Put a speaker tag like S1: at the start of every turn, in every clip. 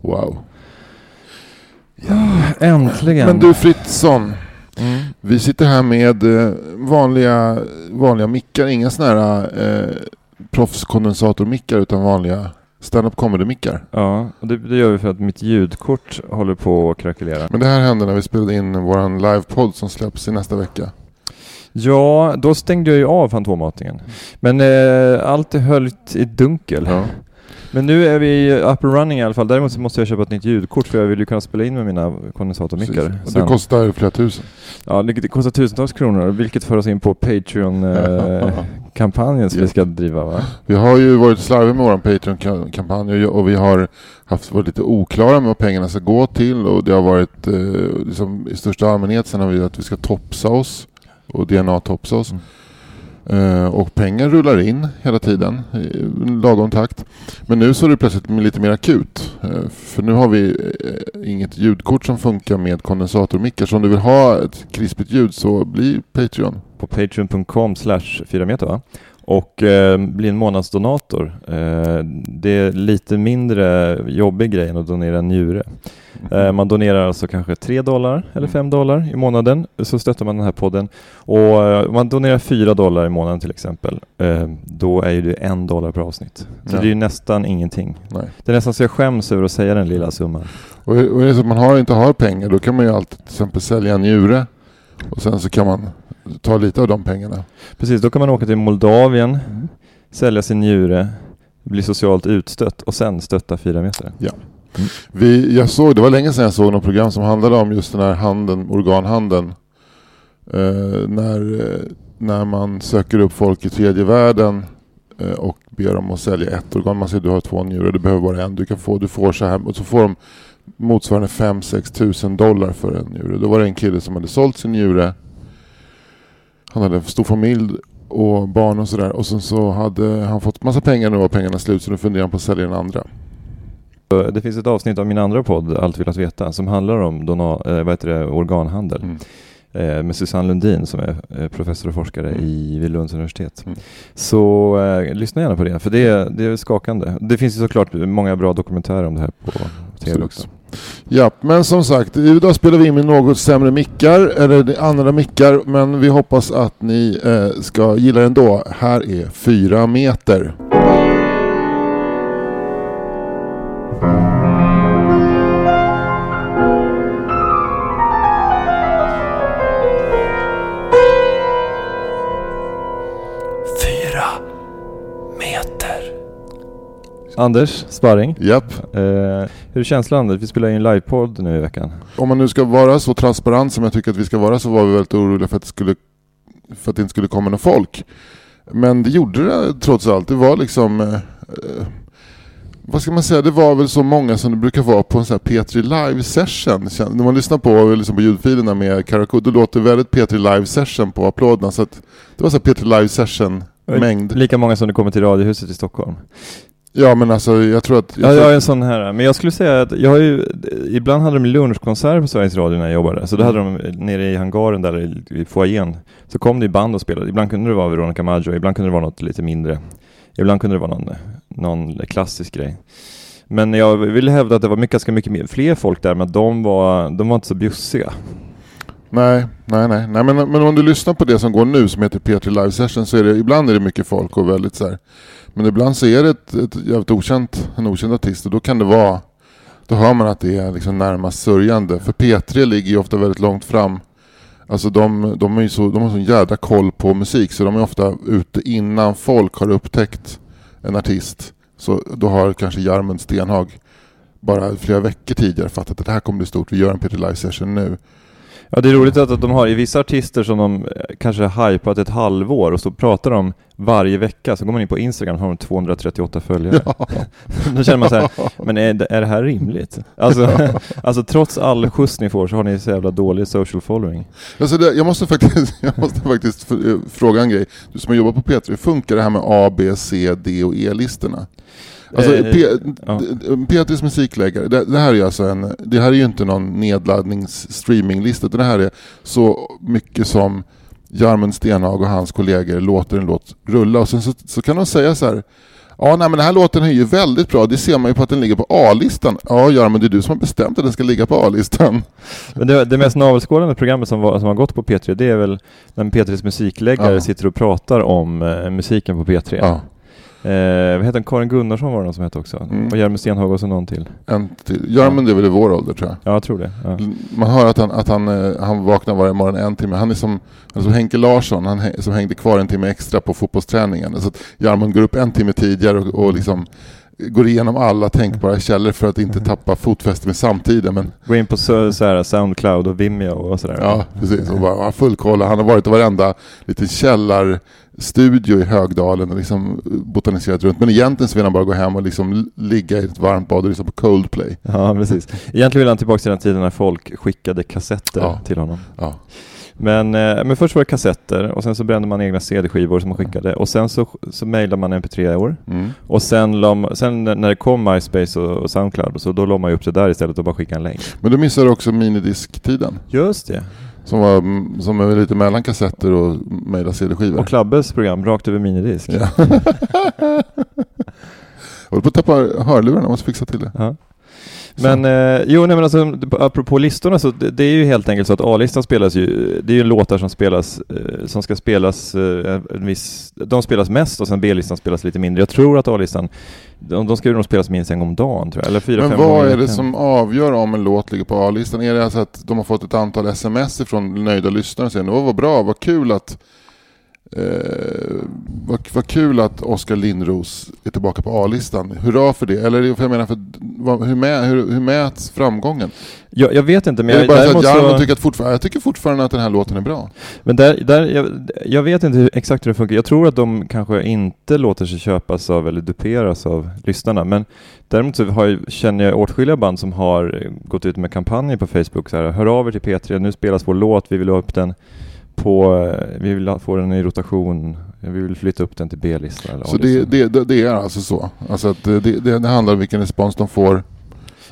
S1: Wow.
S2: Äntligen!
S1: Men du Fritzson,
S2: Mm.
S1: vi sitter här med eh, vanliga, vanliga mickar, inga sådana här eh, proffskondensatormickar utan vanliga stand-up comedy-mickar.
S2: Ja, och det, det gör vi för att mitt ljudkort håller på att krackelera.
S1: Men det här hände när vi spelade in våran livepodd som släpps i nästa vecka.
S2: Ja, då stängde jag ju av fantommatningen. Men eh, allt är höljt i dunkel.
S1: Ja.
S2: Men nu är vi up and running i alla fall. Däremot så måste jag köpa ett nytt ljudkort för jag vill ju kunna spela in med mina kondensatormickar.
S1: Det kostar flera tusen.
S2: Ja, det, det kostar tusentals kronor, vilket för oss in på Patreon-kampanjen som vi ska driva va?
S1: Vi har ju varit slarviga med vår Patreon-kampanj och vi har haft varit lite oklara med vad pengarna ska gå till och det har varit eh, liksom, i största allmänhet sen har vi att vi ska topsa oss och DNA-topsa oss.
S2: Mm.
S1: Eh, och pengar rullar in hela tiden i lagom takt. Men nu så är det plötsligt lite mer akut. Eh, för nu har vi eh, inget ljudkort som funkar med kondensatormickar. Så om du vill ha ett krispigt ljud så bli Patreon.
S2: På patreon.com slash 4 meter va? Och eh, bli en månadsdonator. Eh, det är lite mindre jobbig grej än att donera en njure. Eh, man donerar alltså kanske 3 dollar eller 5 dollar i månaden så stöttar man den här podden. Och eh, om man donerar 4 dollar i månaden till exempel, eh, då är ju det en dollar per avsnitt. Så
S1: Ja.
S2: det är ju nästan ingenting.
S1: Nej.
S2: Det är nästan så jag skäms över att säga den lilla summan.
S1: Och, och är det så att man har, inte har pengar då kan man ju alltid till exempel sälja en njure och sen så kan man ta lite av de pengarna.
S2: Precis, då kan man åka till Moldavien, sälja sin njure, bli socialt utstött och sen stötta 4 meter.
S1: Vi, jag såg, det var länge sedan jag såg något program som handlade om just den här handeln, organhandeln. Eh, när, eh, när man söker upp folk i tredje världen eh, och ber dem att sälja ett organ. Man säger du har två njurar, du behöver bara en. Du, kan få, du får så här och så får de motsvarande 5-6 tusen dollar för en njure. Då var det en kille som hade sålt sin njure. Han hade en stor familj och barn och sådär. Och sen så hade han fått massa pengar nu var pengarna slut så nu funderar han på att sälja den andra.
S2: Det finns ett avsnitt av min andra podd, Allt vill att veta, som handlar om dona, eh, vad heter det, organhandel.
S1: Mm.
S2: Eh, med Susanne Lundin som är eh, professor och forskare
S1: Mm.
S2: i vid Lunds universitet.
S1: Mm.
S2: Så eh, lyssna gärna på det, för det är, det är skakande. Det finns ju såklart många bra dokumentärer om det här på tv också.
S1: Ja, men som sagt, idag spelar vi in med något sämre mickar, eller andra mickar, men vi hoppas att ni eh, ska gilla det ändå. Här är fyra meter.
S2: Anders Sparring,
S1: Japp.
S2: eh, hur är känslan Anders? Vi spelar in en livepodd nu i veckan.
S1: Om man nu ska vara så transparent som jag tycker att vi ska vara så var vi väldigt oroliga för att det, skulle, för att det inte skulle komma någon folk. Men det gjorde det trots allt. Det var liksom... Eh, eh, vad ska man säga? Det var väl så många som det brukar vara på en sån här P3 Live session. När man lyssnar på, liksom på ljudfilerna med Karakou, då låter väldigt P3 Live session på applåderna. Så att det var så här P3 Live session mängd.
S2: Lika många som det kommer till Radiohuset i Stockholm.
S1: Ja men alltså jag tror att...
S2: Ja, jag är en sån här. Men jag skulle säga att jag har ju, ibland hade de lunchkonserter på Sveriges Radio när jag jobbade. Så då hade de nere i hangaren där i, foajén, så kom det ju band och spelade. Ibland kunde det vara Veronica Maggio, ibland kunde det vara något lite mindre. Ibland kunde det vara någon, någon klassisk grej. Men jag vill hävda att det var mycket, ganska mycket fler folk där, men de var, de var inte så bjussiga.
S1: Nej, nej, nej. nej men, men om du lyssnar på det som går nu som heter P3 Live Session så är det ibland är det mycket folk och väldigt så här. Men ibland så är det ett, ett jävligt okänt, en okänd artist och då kan det vara då hör man att det är liksom närmast sörjande. För P3 ligger ju ofta väldigt långt fram. Alltså de, de, är ju så, de har sån jädra koll på musik så de är ofta ute innan folk har upptäckt en artist. Så då har kanske Jarmen Stenhag bara flera veckor tidigare fattat att det här kommer bli stort, vi gör en P3 Live Session nu.
S2: Ja, det är roligt att, att de har i vissa artister som de eh, kanske har hypat ett halvår och så pratar de varje vecka, så går man in på Instagram och har de 238 följare. Då känner man så här, men är det, är det här rimligt? Alltså, alltså trots all skjuts ni får så har ni så jävla dålig social following.
S1: Alltså det, jag måste faktiskt, jag måste faktiskt eh, fråga en grej. Du som har jobbat på P3, hur funkar det här med A, B, C, D och E-listorna? Alltså
S2: Eh, ja.
S1: P3s musikläggare, det, det här är alltså en, det här är ju inte någon nedladdnings streaminglista utan det här är så mycket som Jarmund Stenhag och hans kollegor låter en låt rulla och sen så, så kan de säga så här Ja, nej, men den här låten är ju väldigt bra. Det ser man ju på att den ligger på A-listan. Ja, Göran, men det är du som har bestämt att den ska ligga på A-listan.
S2: Men det, det mest navelskådande programmet som, var, som har gått på P3, det är väl när P3s musikläggare
S1: Ja.
S2: sitter och pratar om eh, musiken på P3.
S1: Ja,
S2: Eh, vad heter den? Karin Gunnarsson var det någon som hette också.
S1: Mm.
S2: Och Jeremy Stenhag och så någon till.
S1: en till. Men det är väl i vår ålder tror jag.
S2: Ja, jag tror det. Ja.
S1: Man hör att han, att han, eh, han vaknar varje morgon en timme. Han är som, han är som Henke Larsson, han hä- som hängde kvar en timme extra på fotbollsträningen. Så att Jarman går upp en timme tidigare och, och liksom går igenom alla tänkbara källor för att inte tappa fotfäste med samtiden. Men
S2: Gå in på så, så här, Soundcloud och Vimeo och sådär.
S1: ja, precis. Och bara, full koll. Han har varit i varenda liten källarstudio i Högdalen och liksom botaniserat runt. Men egentligen så vill han bara gå hem och liksom ligga i ett varmt bad och lyssna på Coldplay.
S2: Ja, precis. Egentligen vill han tillbaka till den tiden när folk skickade kassetter
S1: Ja.
S2: till honom.
S1: Ja.
S2: Men, eh, men först var det kassetter och sen så brände man egna CD-skivor som man skickade och sen så, så mejlade man mp3-or
S1: Mm.
S2: och sen, la, sen när det kom MySpace och, och Soundcloud så då la man ju upp det där istället och bara skickade en länk.
S1: Men du missar också minidisktiden.
S2: Just det.
S1: Som var som är lite mellan kassetter och mejla CD-skivor.
S2: Och Klabbes program rakt över minidisk.
S1: Ja. Jag håller på att tappa hörlurarna, måste fixa till det.
S2: Ja. Men eh, jo, nej men alltså apropå listorna så det, det är ju helt enkelt så att A-listan spelas ju, det är ju låtar som spelas, eh, som ska spelas eh, en viss, de spelas mest och sen B-listan spelas lite mindre. Jag tror att A-listan, de, de ska ju nog spelas minst en gång om dagen tror jag, eller fyra,
S1: Men
S2: fem
S1: vad
S2: gånger i
S1: är det som avgör om en låt ligger på A-listan? Är det alltså att de har fått ett antal sms från nöjda lyssnare och säger åh vad bra, vad kul att Eh, vad, vad kul att Oskar Lindros är tillbaka på A-listan. Hurra för det. Eller för jag menar, för, vad, hur, mä, hur, hur mäts framgången?
S2: Jag, jag vet inte, men jag,
S1: bara så att tycker att fortfarande, jag tycker fortfarande att den här låten är bra.
S2: men där, där, jag, jag vet inte hur, exakt hur det funkar. Jag tror att de kanske inte låter sig köpas av eller duperas av lyssnarna, men däremot så har jag, känner jag åtskilliga band som har gått ut med kampanjer på Facebook så här, hör av er till P3, nu spelas vår låt, vi vill ha upp den på, eh, vi vill få den i rotation, vi vill flytta upp den till B-listan
S1: Så
S2: A-listan.
S1: det, det, det är alltså så. Alltså att det, det, det handlar om vilken respons de får.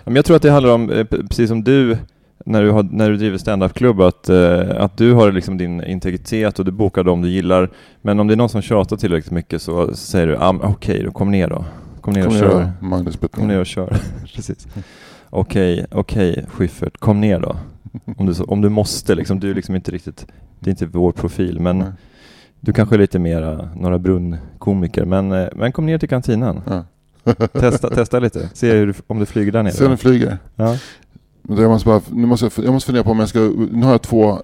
S2: Jag tror att det handlar om, eh, precis som du, när du, har, när du driver standup-klubb, att, eh, att du har liksom din integritet och du bokar dem du gillar. Men om det är någon som tjatar tillräckligt mycket så säger du, ah, okej då, kom ner då. Kom ner och
S1: Kom ner
S2: kör.
S1: Magnus
S2: Kom ner och kör. precis. Okej, okej Schyffert, kom ner då. Om du, om du måste liksom, du är liksom inte riktigt, det är inte vår profil, men
S1: Nej.
S2: du kanske är lite mera Norra Brunn-komiker, men, eh, men kom ner till kantinan.
S1: Ja.
S2: Testa, testa lite, se hur, du- om du flyger där nere.
S1: Se om den flyger.
S2: Ja.
S1: Jag måste bara, nu måste jag, jag måste fundera på om jag ska, nu har jag två,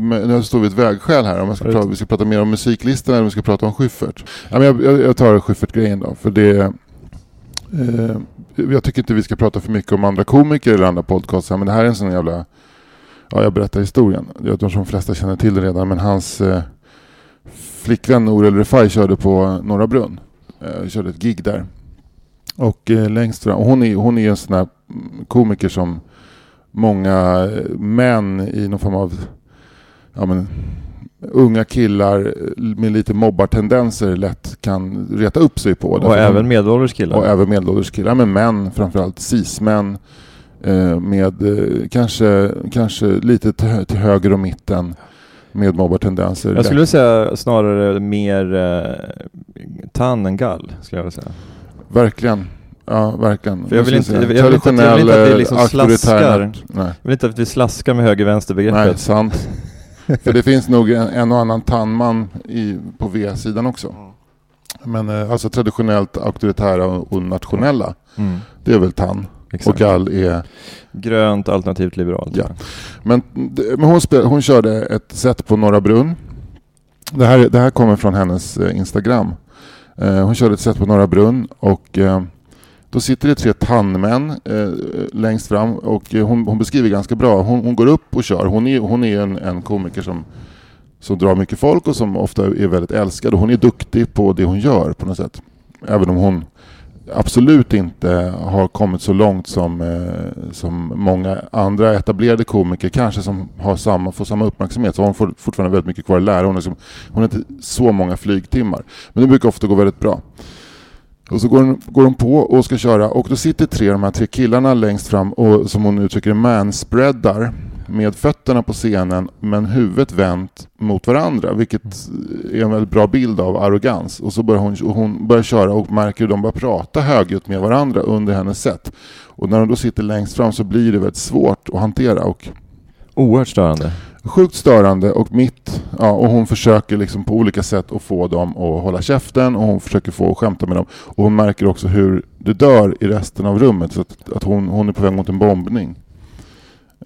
S1: nu står vi ett vägskäl här om jag ska
S2: du
S1: prata, vi ska prata mer om musiklistan eller om vi ska prata om Schyffert. Ja, jag, jag, jag tar Schyffert-grejen då, för det eh, jag tycker inte vi ska prata för mycket om andra komiker eller andra podcasts men det här är en sån jävla, ja jag berättar historien. Jag tror de flesta känner till det redan, men hans eh, flickvän Nour El Refai körde på Norra Brunn. Eh, körde ett gig där. Och eh, längst fram, och hon är, hon är en sån här mm, komiker som många eh, män i någon form av ja, men, unga killar eh, med lite mobbartendenser lätt kan reta upp sig på.
S2: Och även
S1: de-
S2: medelålders killar.
S1: och även medelålders killar, men män framförallt, cis-män med eh, kanske, kanske lite till, hö- till höger och mitten med mobbartendenser.
S2: Jag skulle vilja säga snarare mer eh, tann än gall, skulle jag vilja säga.
S1: Verkligen. Ja, verkligen.
S2: För jag vill
S1: Jag
S2: inte-
S1: säga
S2: jag vill inte- jag vill inte att vi liksom
S1: eh, auktoritär
S2: slaskar.
S1: Nej.
S2: Jag vill inte att vi slaskar med höger-vänster
S1: Nej, sant. För det finns nog en, en och annan tandman i, på V-sidan också. Men eh, alltså traditionellt auktoritära och, och nationella,
S2: Mm,
S1: det är väl tann.
S2: Exakt.
S1: Och gall är...
S2: Grönt alternativt liberalt.
S1: Ja. Men, men hon, spel, hon körde ett set på Norra Brunn. Det här, det här kommer från hennes eh, Instagram. Eh, hon körde ett set på Norra Brunn och eh, då sitter det tre tandmän eh, längst fram och hon, hon beskriver ganska bra. Hon, hon går upp och kör. Hon är, hon är en, en komiker som, som drar mycket folk och som ofta är väldigt älskad. Och hon är duktig på det hon gör på något sätt. Även om hon absolut inte har kommit så långt som, eh, som många andra etablerade komiker kanske som har samma, får samma uppmärksamhet. Så hon får fortfarande väldigt mycket kvar att lära. Hon, liksom, hon har inte så många flygtimmar. Men det brukar ofta gå väldigt bra. Och så går hon, går hon på och ska köra och då sitter tre av de här tre killarna längst fram och som hon uttrycker det manspreadar med fötterna på scenen men huvudet vänt mot varandra, vilket är en väldigt bra bild av arrogans. Och så börjar hon, hon börjar köra och märker hur de börjar prata högljutt med varandra under hennes set. Och när de då sitter längst fram så blir det väldigt svårt att hantera och
S2: Oerhört störande.
S1: sjukt störande och mitt, ja, och hon försöker liksom på olika sätt att få dem att hålla käften och hon försöker få att skämta med dem. Och hon märker också hur det dör i resten av rummet så att, att hon, hon är på väg mot en bombning.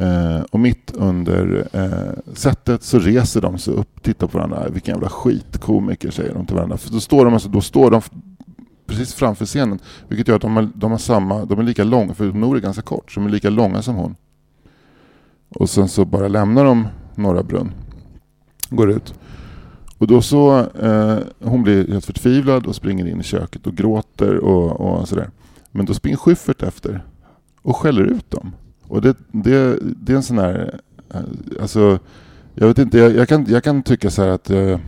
S1: Eh, och mitt under eh, sättet så reser de sig upp, tittar på varandra, vilken jävla skitkomiker säger de till varandra. För då står de, alltså, då står de precis framför scenen, vilket gör att de har, de har samma, de är lika långa, för Nour är ganska kort, så de är lika långa som hon. Och sen så bara lämnar de Norra Brunn. Går ut. Och då så, eh, hon blir helt förtvivlad och springer in i köket och gråter och, och sådär. Men då springer Schyffert efter och skäller ut dem. Och det, det, det är en sån här, eh, alltså, jag vet inte, jag, jag, kan, jag kan tycka så här att eh,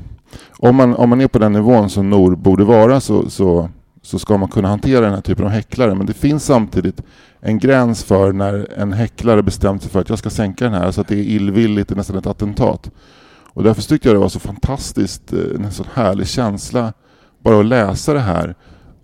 S1: om, man, om man är på den nivån som Nor borde vara så, så, så ska man kunna hantera den här typen av häcklare. Men det finns samtidigt en gräns för när en häcklare bestämt sig för att jag ska sänka den här, så att det är illvilligt, det är nästan ett attentat. Och därför tyckte jag det var så fantastiskt, eh, en sån härlig känsla bara att läsa det här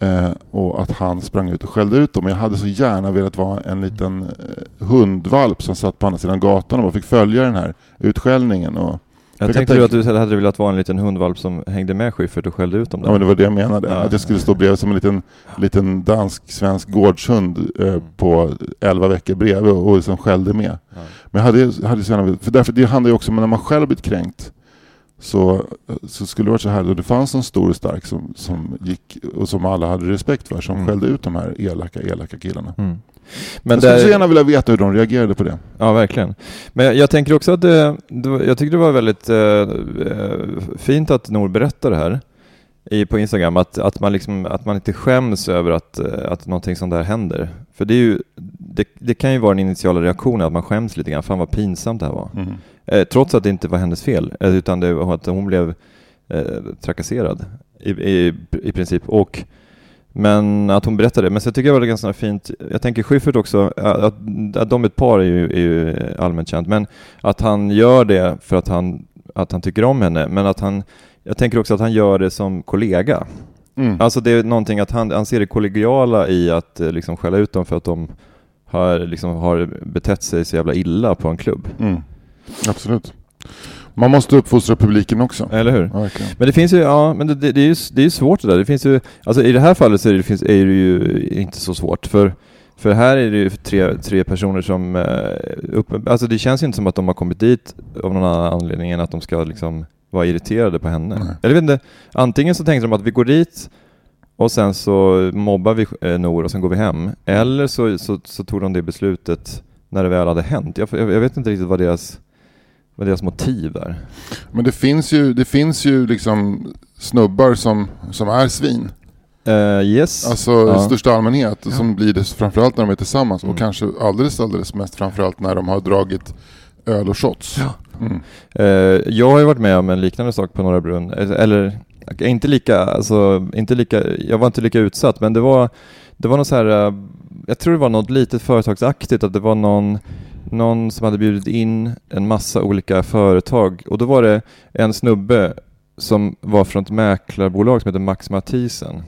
S1: eh, och att han sprang ut och skällde ut dem. Jag hade så gärna velat vara en liten eh, hundvalp som satt på andra sidan gatan och fick följa den här utskällningen. Och
S2: Jag, tänkte du att
S1: tänka-
S2: du hade velat vara en liten hundvalp som hängde med Schyffert och skällde ut dem där.
S1: Ja, men det var det jag menade.
S2: Ja.
S1: Att jag skulle stå bredvid som en liten, liten dansk-svensk gårdshund eh, på 11 veckor bredvid och, och liksom skällde med.
S2: Ja.
S1: Men jag hade, hade så gärna, velat- för därför det handlar ju också om när man själv blivit kränkt så, så skulle det varit så här, och det fanns en stor och stark som, som gick och som alla hade respekt för, som
S2: Mm.
S1: skällde ut de här elaka, elaka killarna.
S2: Mm.
S1: Men jag skulle så
S2: där,
S1: gärna vilja veta hur de reagerade på det.
S2: ja, verkligen. Men jag, tänker också att det, jag tyckte det var väldigt eh, eh, fint att Nor berättade det här i, på Instagram, att, att, man liksom, att man inte skäms över att, eh, att någonting sånt där händer. För det, är ju, det, det kan ju vara den initiala reaktionen, att man skäms lite grann. Fan vad pinsamt det här var.
S1: Mm.
S2: Eh, trots att det inte var hennes fel, eh, utan det var att hon blev eh, trakasserad i, i, i princip. Och, men att hon berättade, men så jag tycker det var ganska fint. Jag tänker Schyffert också, att, att de ett par är ju, är ju allmänt känt, men att han gör det för att han, att han tycker om henne, men att han, jag tänker också att han gör det som kollega.
S1: Mm.
S2: Alltså det är någonting att han, han ser det kollegiala i att liksom skälla ut dem för att de har, liksom, har betett sig så jävla illa på en klubb.
S1: Mm. Absolut. Man måste uppfostra publiken också.
S2: Eller hur?
S1: Ja, verkligen.
S2: Men det finns ju, ja, men det, det, det är ju det är ju svårt det där. Det finns ju, alltså i det här fallet så är det, finns, är det ju inte så svårt. För, för här är det ju tre, tre personer som, eh, upp, alltså det känns ju inte som att de har kommit dit av någon annan anledning än att de ska liksom vara irriterade på henne.
S1: Nej.
S2: Eller vet inte, antingen så tänkte de att vi går dit och sen så mobbar vi eh, Nor och sen går vi hem. Eller så, så, så tog de det beslutet när det väl hade hänt. Jag, jag, jag vet inte riktigt vad deras, vad deras motiv är.
S1: Men det finns ju, det finns ju liksom snubbar som, som är svin.
S2: Eh, yes.
S1: Alltså
S2: Ja.
S1: i största allmänhet. Som blir det framförallt när de är tillsammans.
S2: Mm.
S1: Och kanske alldeles, alldeles mest framförallt när de har dragit öl och shots. Mm.
S2: Eh, jag har ju varit med om en liknande sak på Norra Brunn, Eh, eller inte lika, alltså, inte lika, jag var inte lika utsatt, men det var, det var något så här, jag tror det var något litet företagsaktigt, att det var någon, någon som hade bjudit in en massa olika företag och då var det en snubbe som var från ett mäklarbolag som heter Max Mathisen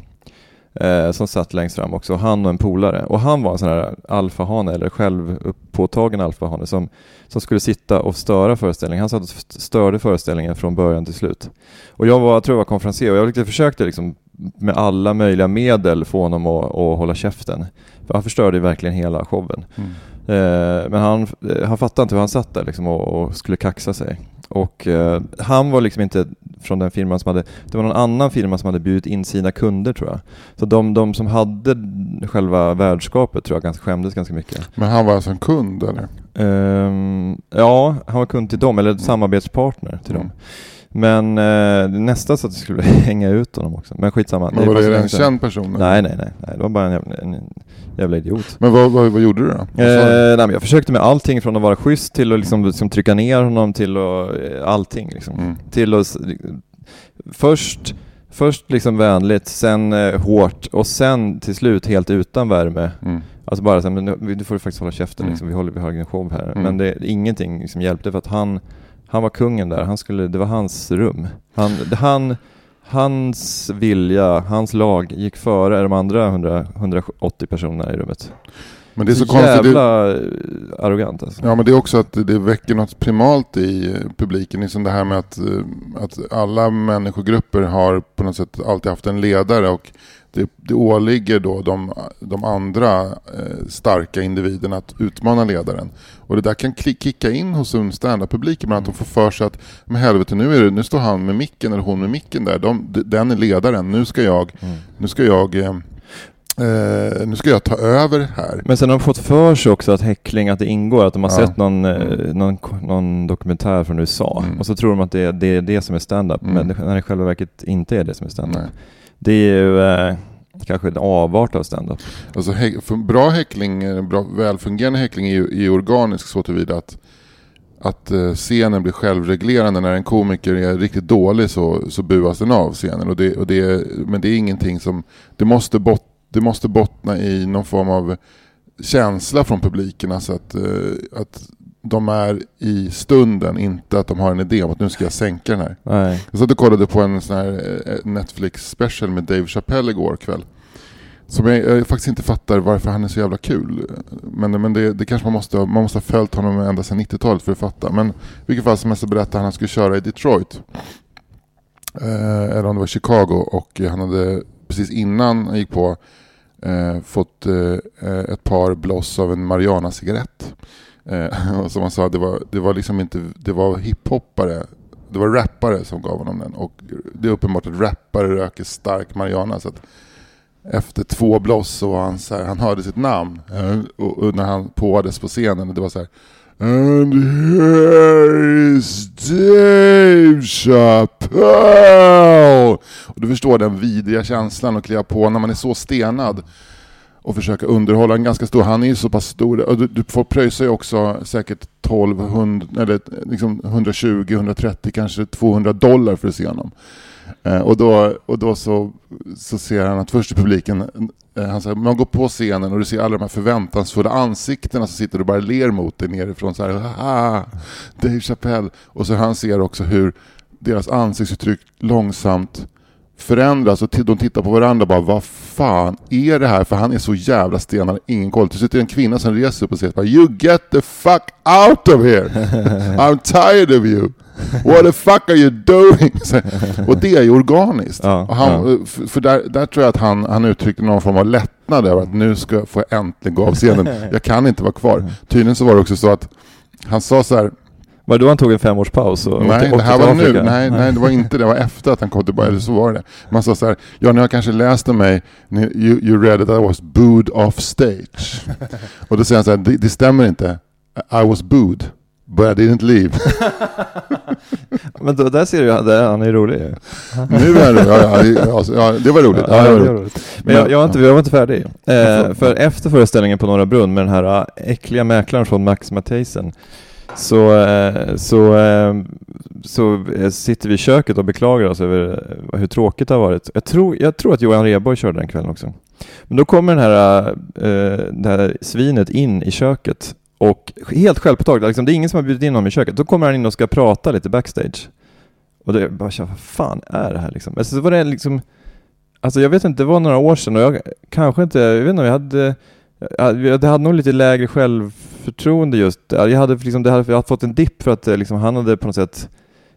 S2: eh, som satt längst fram också, han och en polare. Och han var en sån här alfahane, eller självpåtagen alfahane som, som skulle sitta och störa föreställningen. Han satt och störde föreställningen från början till slut. Och jag var, jag tror jag var konferencier och jag liksom försökte liksom med alla möjliga medel få honom att, att hålla käften. För han förstörde ju verkligen hela showen.
S1: Mm.
S2: Eh, men han, eh, han fattade inte hur han satt där liksom och, och skulle kaxa sig. Och eh, han var liksom inte från den firman som hade, det var någon annan firma som hade bjudit in sina kunder tror jag. Så de, de som hade själva värdskapet tror jag ganska, skämdes ganska mycket.
S1: Men han var alltså en kund eller?
S2: Ehm, ja, han var kund till dem, eller samarbetspartner till
S1: Mm.
S2: dem. Men eh, nästa så att jag skulle hänga ut honom också. Men skitsamma.
S1: Men var det
S2: länge
S1: en känd person?
S2: Nej, nej, nej, nej. Det var bara en jävla, en jävla idiot.
S1: Men vad, vad, vad gjorde du då?
S2: Eh, nej, jag försökte med allting från att vara schysst till att liksom, liksom trycka ner honom till att, eh, allting liksom.
S1: Mm.
S2: Till att, först, först liksom vänligt, sen eh, hårt och sen till slut helt utan värme.
S1: Mm.
S2: Alltså bara så här, men nu, nu får du faktiskt hålla käften
S1: Mm.
S2: liksom, vi, håller, vi har en show här.
S1: Mm.
S2: Men det, ingenting liksom hjälpte för att han, han var kungen där, han skulle, det var hans rum. Han, han, hans vilja, hans lag gick före de andra 100, 180 personerna i rummet.
S1: Men det är så, konstigt. Det,
S2: jävla eh, arrogant alltså.
S1: ja men det är också att det väcker något primalt i eh, publiken. Liksom det här med att, eh, att alla människogrupper har på något sätt alltid haft en ledare och det, det åligger då de, de andra eh, starka individerna att utmana ledaren. Och det där kan kicka in hos en standup-publik ibland, att de får för sig att men helvete nu, är det, nu står han med micken eller hon med micken där, de, den är ledaren, nu ska jag,
S2: Mm.
S1: nu ska jag, eh, eh, nu ska jag ta över här.
S2: Men sen har de fått för sig också att häckling, att det ingår, att de har
S1: Ja.
S2: sett någon, eh, någon, någon dokumentär från USA
S1: Mm.
S2: och så tror de att det, det är det som är stand-up,
S1: Mm.
S2: men det, när det i själva verket inte är det som är stand-up.
S1: Nej.
S2: Det är ju eh, kanske en avart av stand-up.
S1: Alltså, hä- för bra häckling, eh, bra, välfungerande häckling är ju, är organisk så tillvida att, att scenen blir självreglerande. När en komiker är riktigt dålig så, så buas den av scenen. Och det, och det, är- men det är ingenting som... Det måste, bot, det måste bottna i någon form av känsla från publiken. Alltså att, eh, att de är i stunden, inte att de har en idé om att nu ska jag sänka den här.
S2: Nej.
S1: Jag satt och kollade på en sån här eh, Netflix special med Dave Chappelle igår kväll. Som jag, jag faktiskt inte fattar varför han är så jävla kul. Men, men det, det kanske man måste, man måste ha följt honom ända sedan 90-talet för att fatta. Men i vilket fall som helst så berättade han att han skulle köra i Detroit. Eh, eller om det var Chicago. Och han hade precis innan han gick på eh, fått eh, eh, ett par bloss av en Mariana-cigarett. Eh, och som han sa, det var, det var liksom inte, det var hiphoppare det var rappare som gav honom den och det är uppenbart att rappare röker stark marijuana så att efter två bloss så var han så här, han hörde sitt namn eh, och, och när han påades på scenen och det var så här And here is Dave Chappelle! Och du förstår den vidriga känslan att kliva på när man är så stenad och försöka underhålla en ganska stor, han är ju så pass stor, och du, du får pröjsa ju också säkert 1200, eller liksom 120, 130, kanske 200 dollar för att se honom. Eh, och då, och då så, så ser han att först i publiken, eh, han säger, man går på scenen och du ser alla de här förväntansfulla ansiktena som sitter och bara ler mot dig nerifrån så här, Haha, Dave Chappelle. Och så han ser också hur deras ansiktsuttryck långsamt förändras och de tittar på varandra och bara vad fan är det här? För han är så jävla stenad, ingen koll. Till slut är det en kvinna som reser upp och säger bara You get the fuck out of here! I'm tired of you! What the fuck are you doing? Och det är ju organiskt.
S2: Ja,
S1: och han,
S2: ja.
S1: För, för där, där tror jag att han, han uttryckte någon form av lättnad över att nu ska få jag äntligen gå av scenen. Jag kan inte vara kvar. Tydligen så var det också så att han sa så här
S2: Var det då han tog en femårspaus? Och
S1: Nej,
S2: åkte-
S1: det här var nu. Nej, nej, det var inte det. Det var efter att han kom tillbaka. Eller så var det. Man sa så här, ja ni har kanske läst om mig, you, you read that I was booed off stage. Och då säger han så här, det, det stämmer inte. I was booed, but I didn't leave.
S2: Men då, där ser du, han är rolig ju.
S1: nu är det, ja, ja, alltså, ja, det var roligt. Ja, det var roligt.
S2: Men jag, jag, var inte, jag var inte färdig. Eh, för efter föreställningen på Norra Brunn med den här äh, äckliga mäklaren från Max Matheisen så, eh, så, eh, så eh, sitter vi i köket och beklagar oss över eh, hur tråkigt det har varit. Jag tror, jag tror att Johan Rheborg körde den kvällen också. Men då kommer den här, eh, det här svinet in i köket och helt självpåtaget, liksom, det är ingen som har bjudit in honom i köket. Då kommer han in och ska prata lite backstage. Och då jag bara känner, vad fan är det här liksom? Alltså, så var det liksom Alltså jag vet inte, det var några år sedan och jag kanske inte, jag vet inte, jag hade jag hade nog lite lägre självförtroende just. Jag hade liksom, det hade, jag hade fått en dipp för att eh, liksom, han hade på något sätt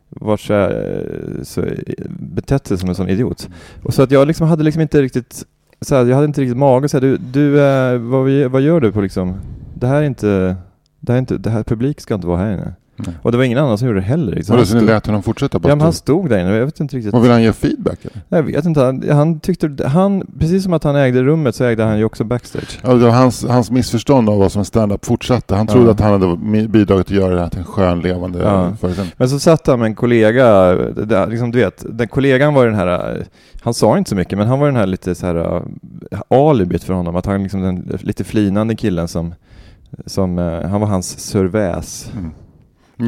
S2: varit så, här, eh, så betett sig som en sån idiot. Och så att jag liksom hade liksom inte riktigt, så här, jag hade inte riktigt mage att säga du, du eh, vad, vad gör du på liksom, det här är inte, det här är inte, det här publik ska inte vara här inne.
S1: Nej.
S2: Och det var ingen annan som gjorde det heller. Liksom.
S1: Vadå, så ni lät honom fortsätta?
S2: Ja men han stod där inne jag vet inte riktigt.
S1: Vad vill han ge feedback? Eller?
S2: Jag vet inte, han, han tyckte, han, precis som att han ägde rummet så ägde han ju också backstage.
S1: Ja, det var hans, hans missförstånd av vad som är stand-up fortsatte. Han trodde
S2: Ja.
S1: att han hade bidragit att göra det här till en skön, levande
S2: Ja.
S1: föreställning.
S2: Men så satt han med en kollega, där, liksom, du vet, den kollegan var den här, han sa inte så mycket, men han var den här lite så här uh, alibit för honom, att han liksom den lite flinande killen som, som uh, han var hans surväs.
S1: Mm.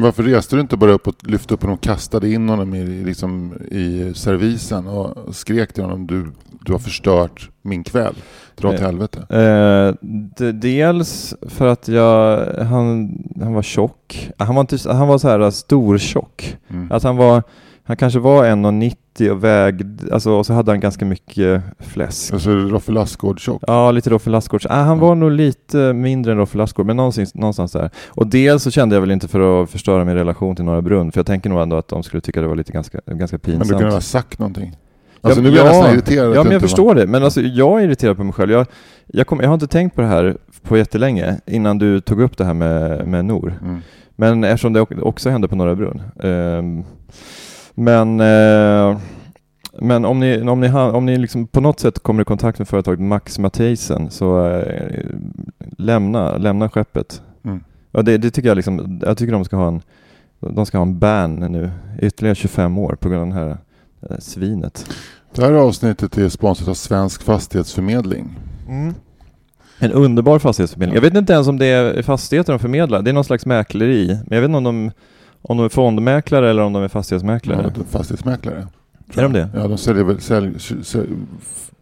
S1: Varför reste du inte bara upp och lyfte upp honom och kastade in honom i, liksom, i servisen och skrek till honom du, du har förstört min kväll. Dra åt
S2: Eh,
S1: helvete.
S2: Eh, d- dels för att jag, han, han var tjock. Han var, inte, han var så här stor tjock.
S1: Mm.
S2: Att han var, han kanske var 1,90 och vägde, alltså, och så hade han ganska mycket fläsk.
S1: Alltså Roffe Lassgård tjock.
S2: Ja, lite Roffe Lassgård. Ah, han var nog lite mindre än Roffe Lassgård, men någonstans, någonstans där. Och dels så kände jag väl inte för att förstöra min relation till Norra Brunn, för jag tänker nog ändå att de skulle tycka det var lite ganska, ganska
S1: Men
S2: pinsamt.
S1: du kunde ha sagt någonting. Alltså
S2: Ja,
S1: nu blir jag
S2: ja.
S1: nästan irriterad.
S2: Ja, men jag förstår det. Men alltså, jag är irriterad på mig själv. Jag, jag, kom, jag har inte tänkt på det här på jättelänge innan du tog upp det här med, med Nor.
S1: Mm.
S2: Men eftersom det också hände på Norra Brunn. Ehm, men eh, men om ni, om ni, om ni liksom på något sätt kommer i kontakt med företaget Max Mathisen så eh, lämna, lämna skeppet.
S1: Mm.
S2: Ja, det, det tycker jag liksom, jag tycker de ska ha en, de ska ha en ban nu ytterligare 25 år på grund av det här eh, svinet.
S1: Det här avsnittet är sponsrat av Svensk Fastighetsförmedling.
S2: En underbar fastighetsförmedling. Jag vet inte ens om det är fastigheter de förmedlar. Det är någon slags mäkleri. Men jag vet inte om de, om de är fondmäklare eller om de är fastighetsmäklare.
S1: Ja, fastighetsmäklare.
S2: Är de det?
S1: Ja, de säljer, väl- sälj, sälj,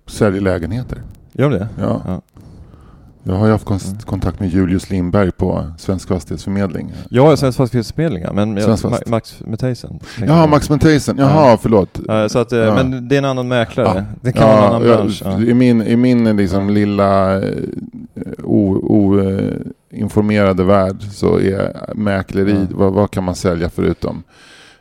S1: säljer lägenheter.
S2: Gör de det?
S1: Ja.
S2: Ja.
S1: Jag har ju haft
S2: Mm.
S1: kontakt med Julius Lindberg på Svensk Fastighetsförmedling.
S2: Ja, Svensk Fastighetsförmedling men
S1: Svensk Fast.
S2: Max Mathisen. tänker
S1: Jaha. Max Mathisen. Jaha, förlåt.
S2: Ja, så att, eh,
S1: Ja.
S2: Men det är en annan mäklare.
S1: Ja.
S2: Det kan vara en annan bransch.
S1: I min, i min liksom lilla eh, oinformerade värld så är mäkleri, vad, vad kan man sälja förutom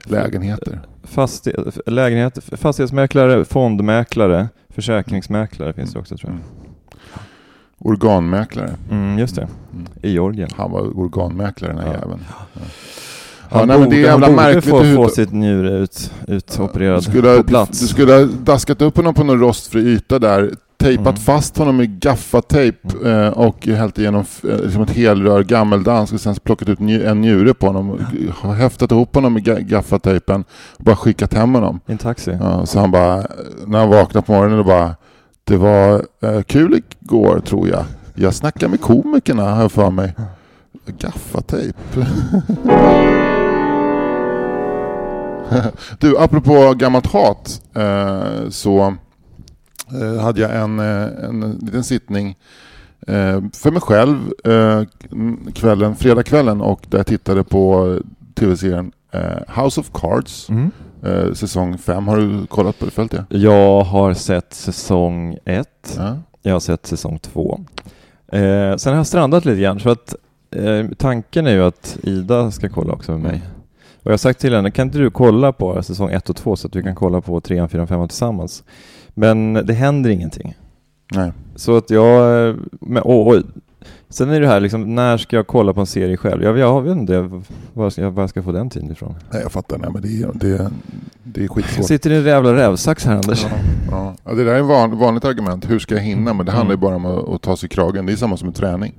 S1: lägenheter?
S2: Fastighet, lägenhet, fastighetsmäklare, fondmäklare, försäkringsmäklare finns det också tror jag.
S1: Organmäklare.
S2: Mm, just det.
S1: Mm.
S2: I Georgien.
S1: Han var organmäklare den här
S2: Ja.
S1: jäveln. Ja.
S2: Han,
S1: nej, men det är
S2: borde,
S1: jävla
S2: borde
S1: märkligt
S2: få,
S1: hur-
S2: få sitt njure ut, utopererad
S1: skulle,
S2: på plats.
S1: Du skulle ha daskat upp honom på någon rostfri yta där, tejpat
S2: Mm.
S1: fast honom med gaffatejp eh, och hällt igenom liksom ett helrör gammeldansk och sen plockat ut en njure på honom häftat ihop honom med ga- gaffatejpen och bara skickat hem honom.
S2: I en taxi.
S1: Ja, så han bara, när han vaknade på morgonen och bara det var eh, kul igår tror jag. Jag snackade med komikerna har jag för mig. Gaffatejp. du, apropå gammalt hat eh, så eh, hade jag en, en liten sittning för mig själv kvällen, fredagskvällen och där jag tittade på tv-serien House of Cards.
S2: Mm.
S1: Eh, säsong 5. Har du kollat på det? Följt det?
S2: Jag har sett säsong ett.
S1: Ja.
S2: Jag har sett säsong två. Eh, sen har jag strandat lite grann för att eh, tanken är ju att Ida ska kolla också med mig. Och jag har sagt till henne, kan inte du kolla på säsong ett och två så att vi kan kolla på trean, fyran, femman tillsammans? Men det händer ingenting.
S1: Nej.
S2: Så att jag, eh, men, och, och, sen är det här liksom, när ska jag kolla på en serie själv? Jag, jag vet inte var ska, jag- var jag ska få den tiden ifrån.
S1: Nej, jag fattar. Nej, men det är, det, det är
S2: Jag
S1: skitsvårt.
S2: sitter i en jävla rävsax här Anders.
S1: Ja. Ja, det där är ett van, vanligt argument. Hur ska jag hinna? Men det handlar ju bara om att, att ta sig i kragen. Det är samma som en träning.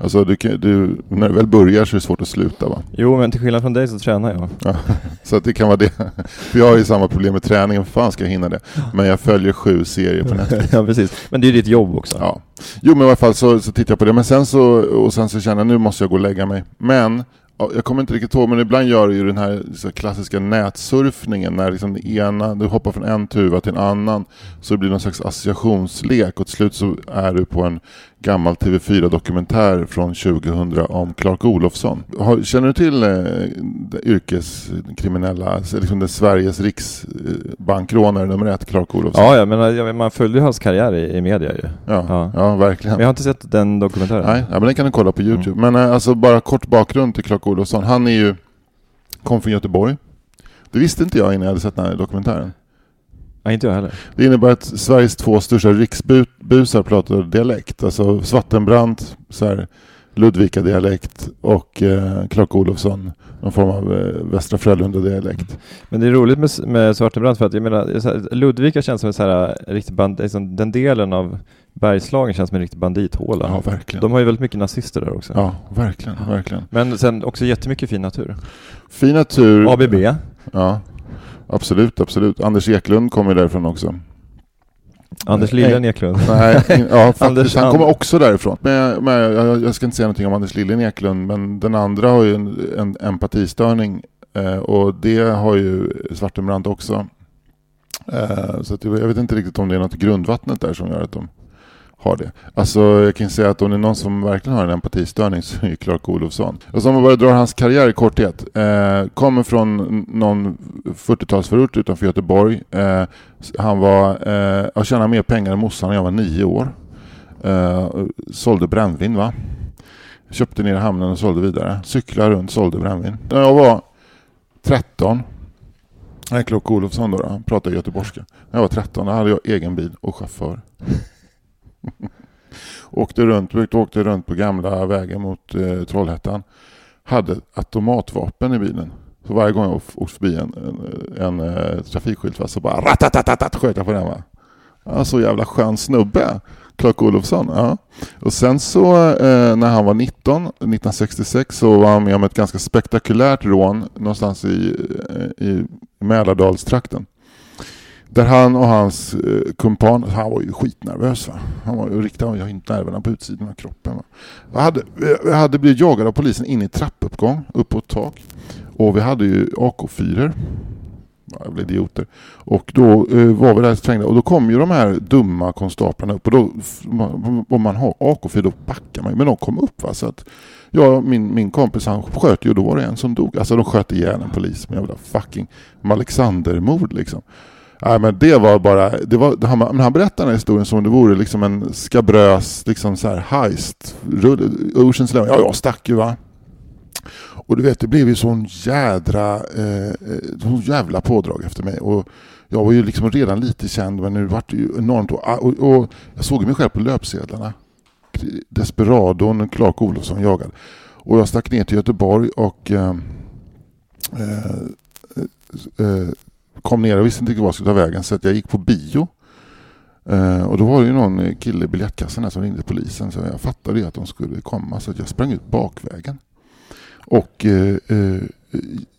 S1: Alltså, du, kan- du, när du väl börjar så är det svårt att sluta. Va?
S2: Jo, men till skillnad från dig så tränar jag.
S1: Ja, så att det kan vara det. För jag har ju samma problem med träningen. För fan ska jag hinna det? Men jag följer sju serier på Netflix.
S2: ja, precis. Men det är ju ditt jobb också.
S1: Ja. Jo men i alla fall så, så tittar jag på det. Men sen så, och sen så känner jag nu måste jag gå och lägga mig. Men ja, jag kommer inte riktigt ihåg, men ibland gör du ju den här klassiska nätsurfningen när liksom ena, du hoppar från en tuva till en annan så det blir någon slags associationslek och till slut så är du på en gammal TV4-dokumentär från 2000 om Clark Olofsson. Har, känner du till eh, yrkeskriminella, alltså liksom det Sveriges riksbankrånare nummer ett, Clark Olofsson?
S2: Ja, ja, men jag man följde ju hans karriär i, i media ju.
S1: ja,
S2: Ja.
S1: ja verkligen.
S2: Men jag har inte sett den dokumentären.
S1: Nej, ja, men den kan du kolla på
S2: Mm.
S1: Youtube. Men eh, alltså bara kort bakgrund till Clark Olofsson. Han är ju, kom från Göteborg. Det visste inte jag innan jag hade sett den här dokumentären.
S2: Nej, inte jag heller.
S1: Det innebär att Sveriges två största riksbusar pratar dialekt. Alltså Svartenbrandt, så här, Ludvika-dialekt och eh, Clark Olofsson, någon form av eh, Västra Frölunda-dialekt.
S2: Men det är roligt med, med Svartenbrandt för att jag menar, här, Ludvika känns som en så här, riktig band, liksom, den delen av Bergslagen känns som en riktig bandithåla.
S1: Ja, verkligen.
S2: De har ju väldigt mycket nazister där också.
S1: Ja, verkligen, verkligen.
S2: Men sen också jättemycket fin natur.
S1: Fin natur.
S2: ABB.
S1: Ja, absolut, absolut. Anders Eklund kommer därifrån också.
S2: Anders
S1: Nej.
S2: Liljen Eklund.
S1: Nej, ja faktiskt. Han kommer också därifrån. Men, men jag, jag ska inte säga någonting om Anders Liljen Eklund, men den andra har ju en, en empatistörning eh, och det har ju Svartenbrandt också. Eh, så jag vet inte riktigt om det är något i grundvattnet där som gör att de har det. Alltså jag kan säga att om det är någon som verkligen har en empatistörning så är det Clark Olofsson. Alltså om man bara drar hans karriär i korthet. Eh, kommer från någon 40-talsförort utanför Göteborg. Eh, han var, eh, jag tjänade mer pengar än morsan när jag var nio år. Eh, sålde brännvin va. Köpte ner i hamnen och sålde vidare. Cyklade runt, sålde brännvin. När jag var 13 Nej, Clark Olofsson då, då. Han pratade göteborgska. När jag var 13 då hade jag egen bil och chaufför. åkte, runt, åkte runt på gamla vägen mot eh, Trollhättan. Hade automatvapen i bilen. Så varje gång jag åkte förbi en, en, en eh, trafikskylt va, så bara ratatatatat sköt jag på den. Va? Ja, så jävla skön snubbe. Clark Olofsson. Ja. Och sen så eh, när han var 19, 1966, så var han med om ett ganska spektakulärt rån någonstans i, eh, i Mälardalstrakten. Där han och hans eh, kumpan, han var ju skitnervös. Va? Han var riktigt, jag har inte nerverna på utsidan av kroppen. Va? Jag, hade, jag hade blivit jagad av polisen in i trappuppgång, upp på ett tak. Och vi hade ju AK4. Jävla idioter. Och då eh, var vi där trängda och då kom ju de här dumma konstaplarna upp och då, om man har AK4 då backar man ju. Men de kom upp va. Så att jag, min, min kompis han sköt ju och då var det en som dog. Alltså de sköt ihjäl en polis med jävla fucking Alexandermord liksom. Nej men det var bara, det var, han, han berättade den här historien som om det vore liksom en skabrös liksom så här heist. Oceans Eleven, ja jag stack ju va. Och du vet det blev ju sån jädra, eh, eh, sån jävla pådrag efter mig. Och jag var ju liksom redan lite känd men nu vart det ju enormt. Och, ah, och, och jag såg mig själv på löpsedlarna. Desperadon Clark Olofsson jagad. Och jag stack ner till Göteborg och eh, eh, eh, kom ner och visste inte vad jag skulle ta vägen så att jag gick på bio. Eh, och då var det ju någon kille i biljettkassan som ringde polisen så jag fattade ju att de skulle komma så att jag sprang ut bakvägen. Och eh, eh,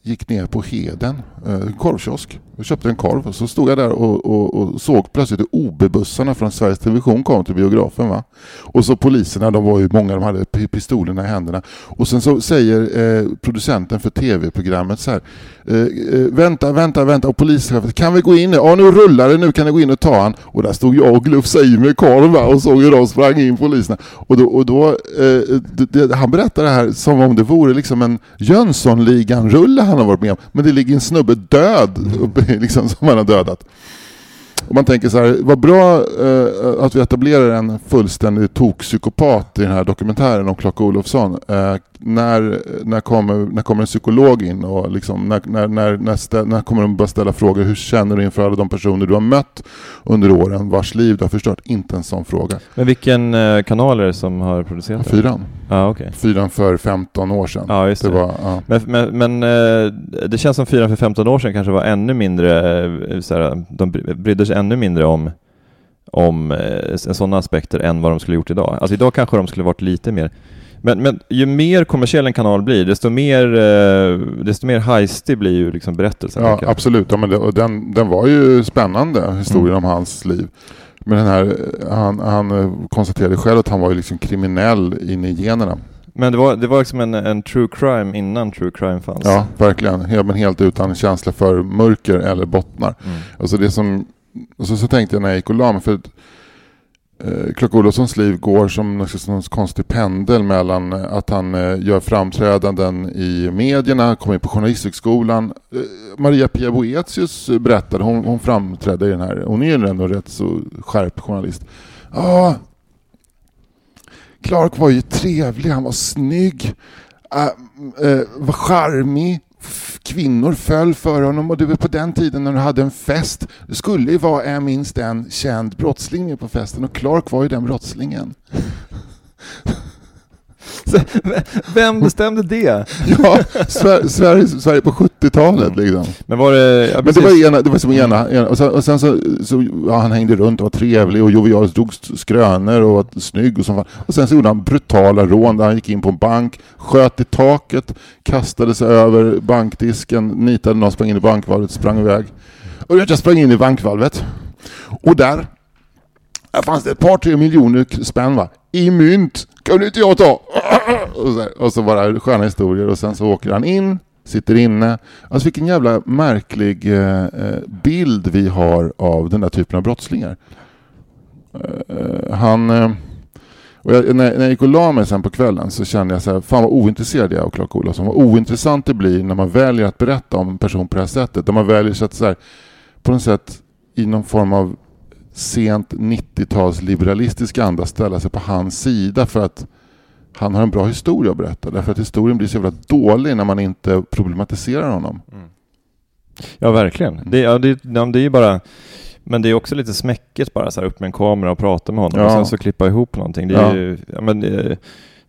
S1: gick ner på Heden, eh, korvkiosk. Jag köpte en korv och så stod jag där och, och, och såg plötsligt hur OB-bussarna från Sveriges Television kom till biografen. Va? Och så poliserna, de var ju många, de hade pistolerna i händerna. Och sen så säger eh, producenten för tv-programmet så här. Eh, eh, vänta, vänta, vänta. Och polischefen, kan vi gå in nu? Ja, nu rullar det, nu kan ni gå in och ta han. Och där stod jag och glufsade i mig korv va? och såg hur de sprang in poliserna. Och då, och då eh, det, det, han berättar det här som om det vore liksom en järnrulle han har varit med om. Men det ligger en snubbe död uppe, liksom, som han har dödat. Och man tänker så här, vad bra eh, att vi etablerar en fullständig tokpsykopat i den här dokumentären om Clark Olofsson. Eh, när, när, kommer, när kommer en psykolog in och liksom, när, när, när, när, stä, när kommer de börja ställa frågor? Hur känner du inför alla de personer du har mött under åren vars liv du har förstört? Inte en sån fråga.
S2: Men vilken eh, kanal är det som har producerat det?
S1: Fyran.
S2: Ja, okej.
S1: Fyran för 15 år sedan.
S2: Ja, just
S1: det
S2: det.
S1: var, ja.
S2: Men, men, men eh, det känns som fyran för 15 år sedan kanske var ännu mindre, eh, såhär, de bry- brydde sig ännu mindre om, om eh, sådana aspekter än vad de skulle gjort idag. Alltså idag kanske de skulle varit lite mer men, men ju mer kommersiell en kanal blir, desto mer, eh, desto mer heistig blir ju liksom berättelsen.
S1: Ja, absolut. Ja, men det, och den, den var ju spännande, historien om hans liv. Men den här, han, han eh, konstaterade själv att han var ju liksom kriminell in i generna.
S2: Men det var, det var liksom en, en true crime innan true crime fanns.
S1: Ja, verkligen. Helt, men helt utan känsla för mörker eller bottnar.
S2: Mm.
S1: Alltså det som, och så, så tänkte jag när jag gick och la mig, för att, eh, Clark Olofssons liv går som en konstig pendel mellan eh, att han eh, gör framträdanden i medierna, kommer in på Journalisthögskolan. Eh, Maria Pia Boetius berättade, hon, hon framträdde i den här, hon är ju ändå rätt så skärpt journalist. Ja, Clark var ju trevlig, han var snygg, äh, äh, var charmig, kvinnor föll för honom och det var på den tiden när du hade en fest. Det skulle ju vara en minst en känd brottsling med på festen och Clark var ju den brottslingen.
S2: Vem bestämde det?
S1: Ja, Sver- Sverige, Sverige på 70-talet liksom.
S2: Men var det... Ja,
S1: Men det var ena, det var som ena, ena och sen, och sen så, så ja, han hängde runt och var trevlig och jovial, drog skrönor och var snygg och så. Och sen så gjorde han brutala rån där han gick in på en bank, sköt i taket, kastade sig över bankdisken, nitade någon, sprang in i bankvalvet, sprang iväg. Och jag sprang in i bankvalvet. Och där här fanns det ett par, tre miljoner spänn va? I mynt. Kunde inte jag ta? Och så, och så bara sköna historier och sen så åker han in, sitter inne. Alltså vilken jävla märklig eh, eh bild vi har av den där typen av brottslingar. Eh, eh, han... Eh, och jag, när, när jag gick och la mig sen på kvällen så kände jag så här, fan vad ointresserad jag är av Clark Olofsson. Vad ointressant det blir när man väljer att berätta om en person på det här sättet. När man väljer så att så här, på något sätt i någon form av sent 90-tals liberalistisk anda ställa sig på hans sida för att han har en bra historia att berätta. Därför att historien blir så jävla dålig när man inte problematiserar honom.
S2: Ja, verkligen. Det, ja, det, ja, det är ju bara... Men det är också lite smäckigt bara så här upp med en kamera och prata med honom
S1: Ja.
S2: och sen så klippa ihop någonting. Det är
S1: Ja.
S2: ju, ja, men det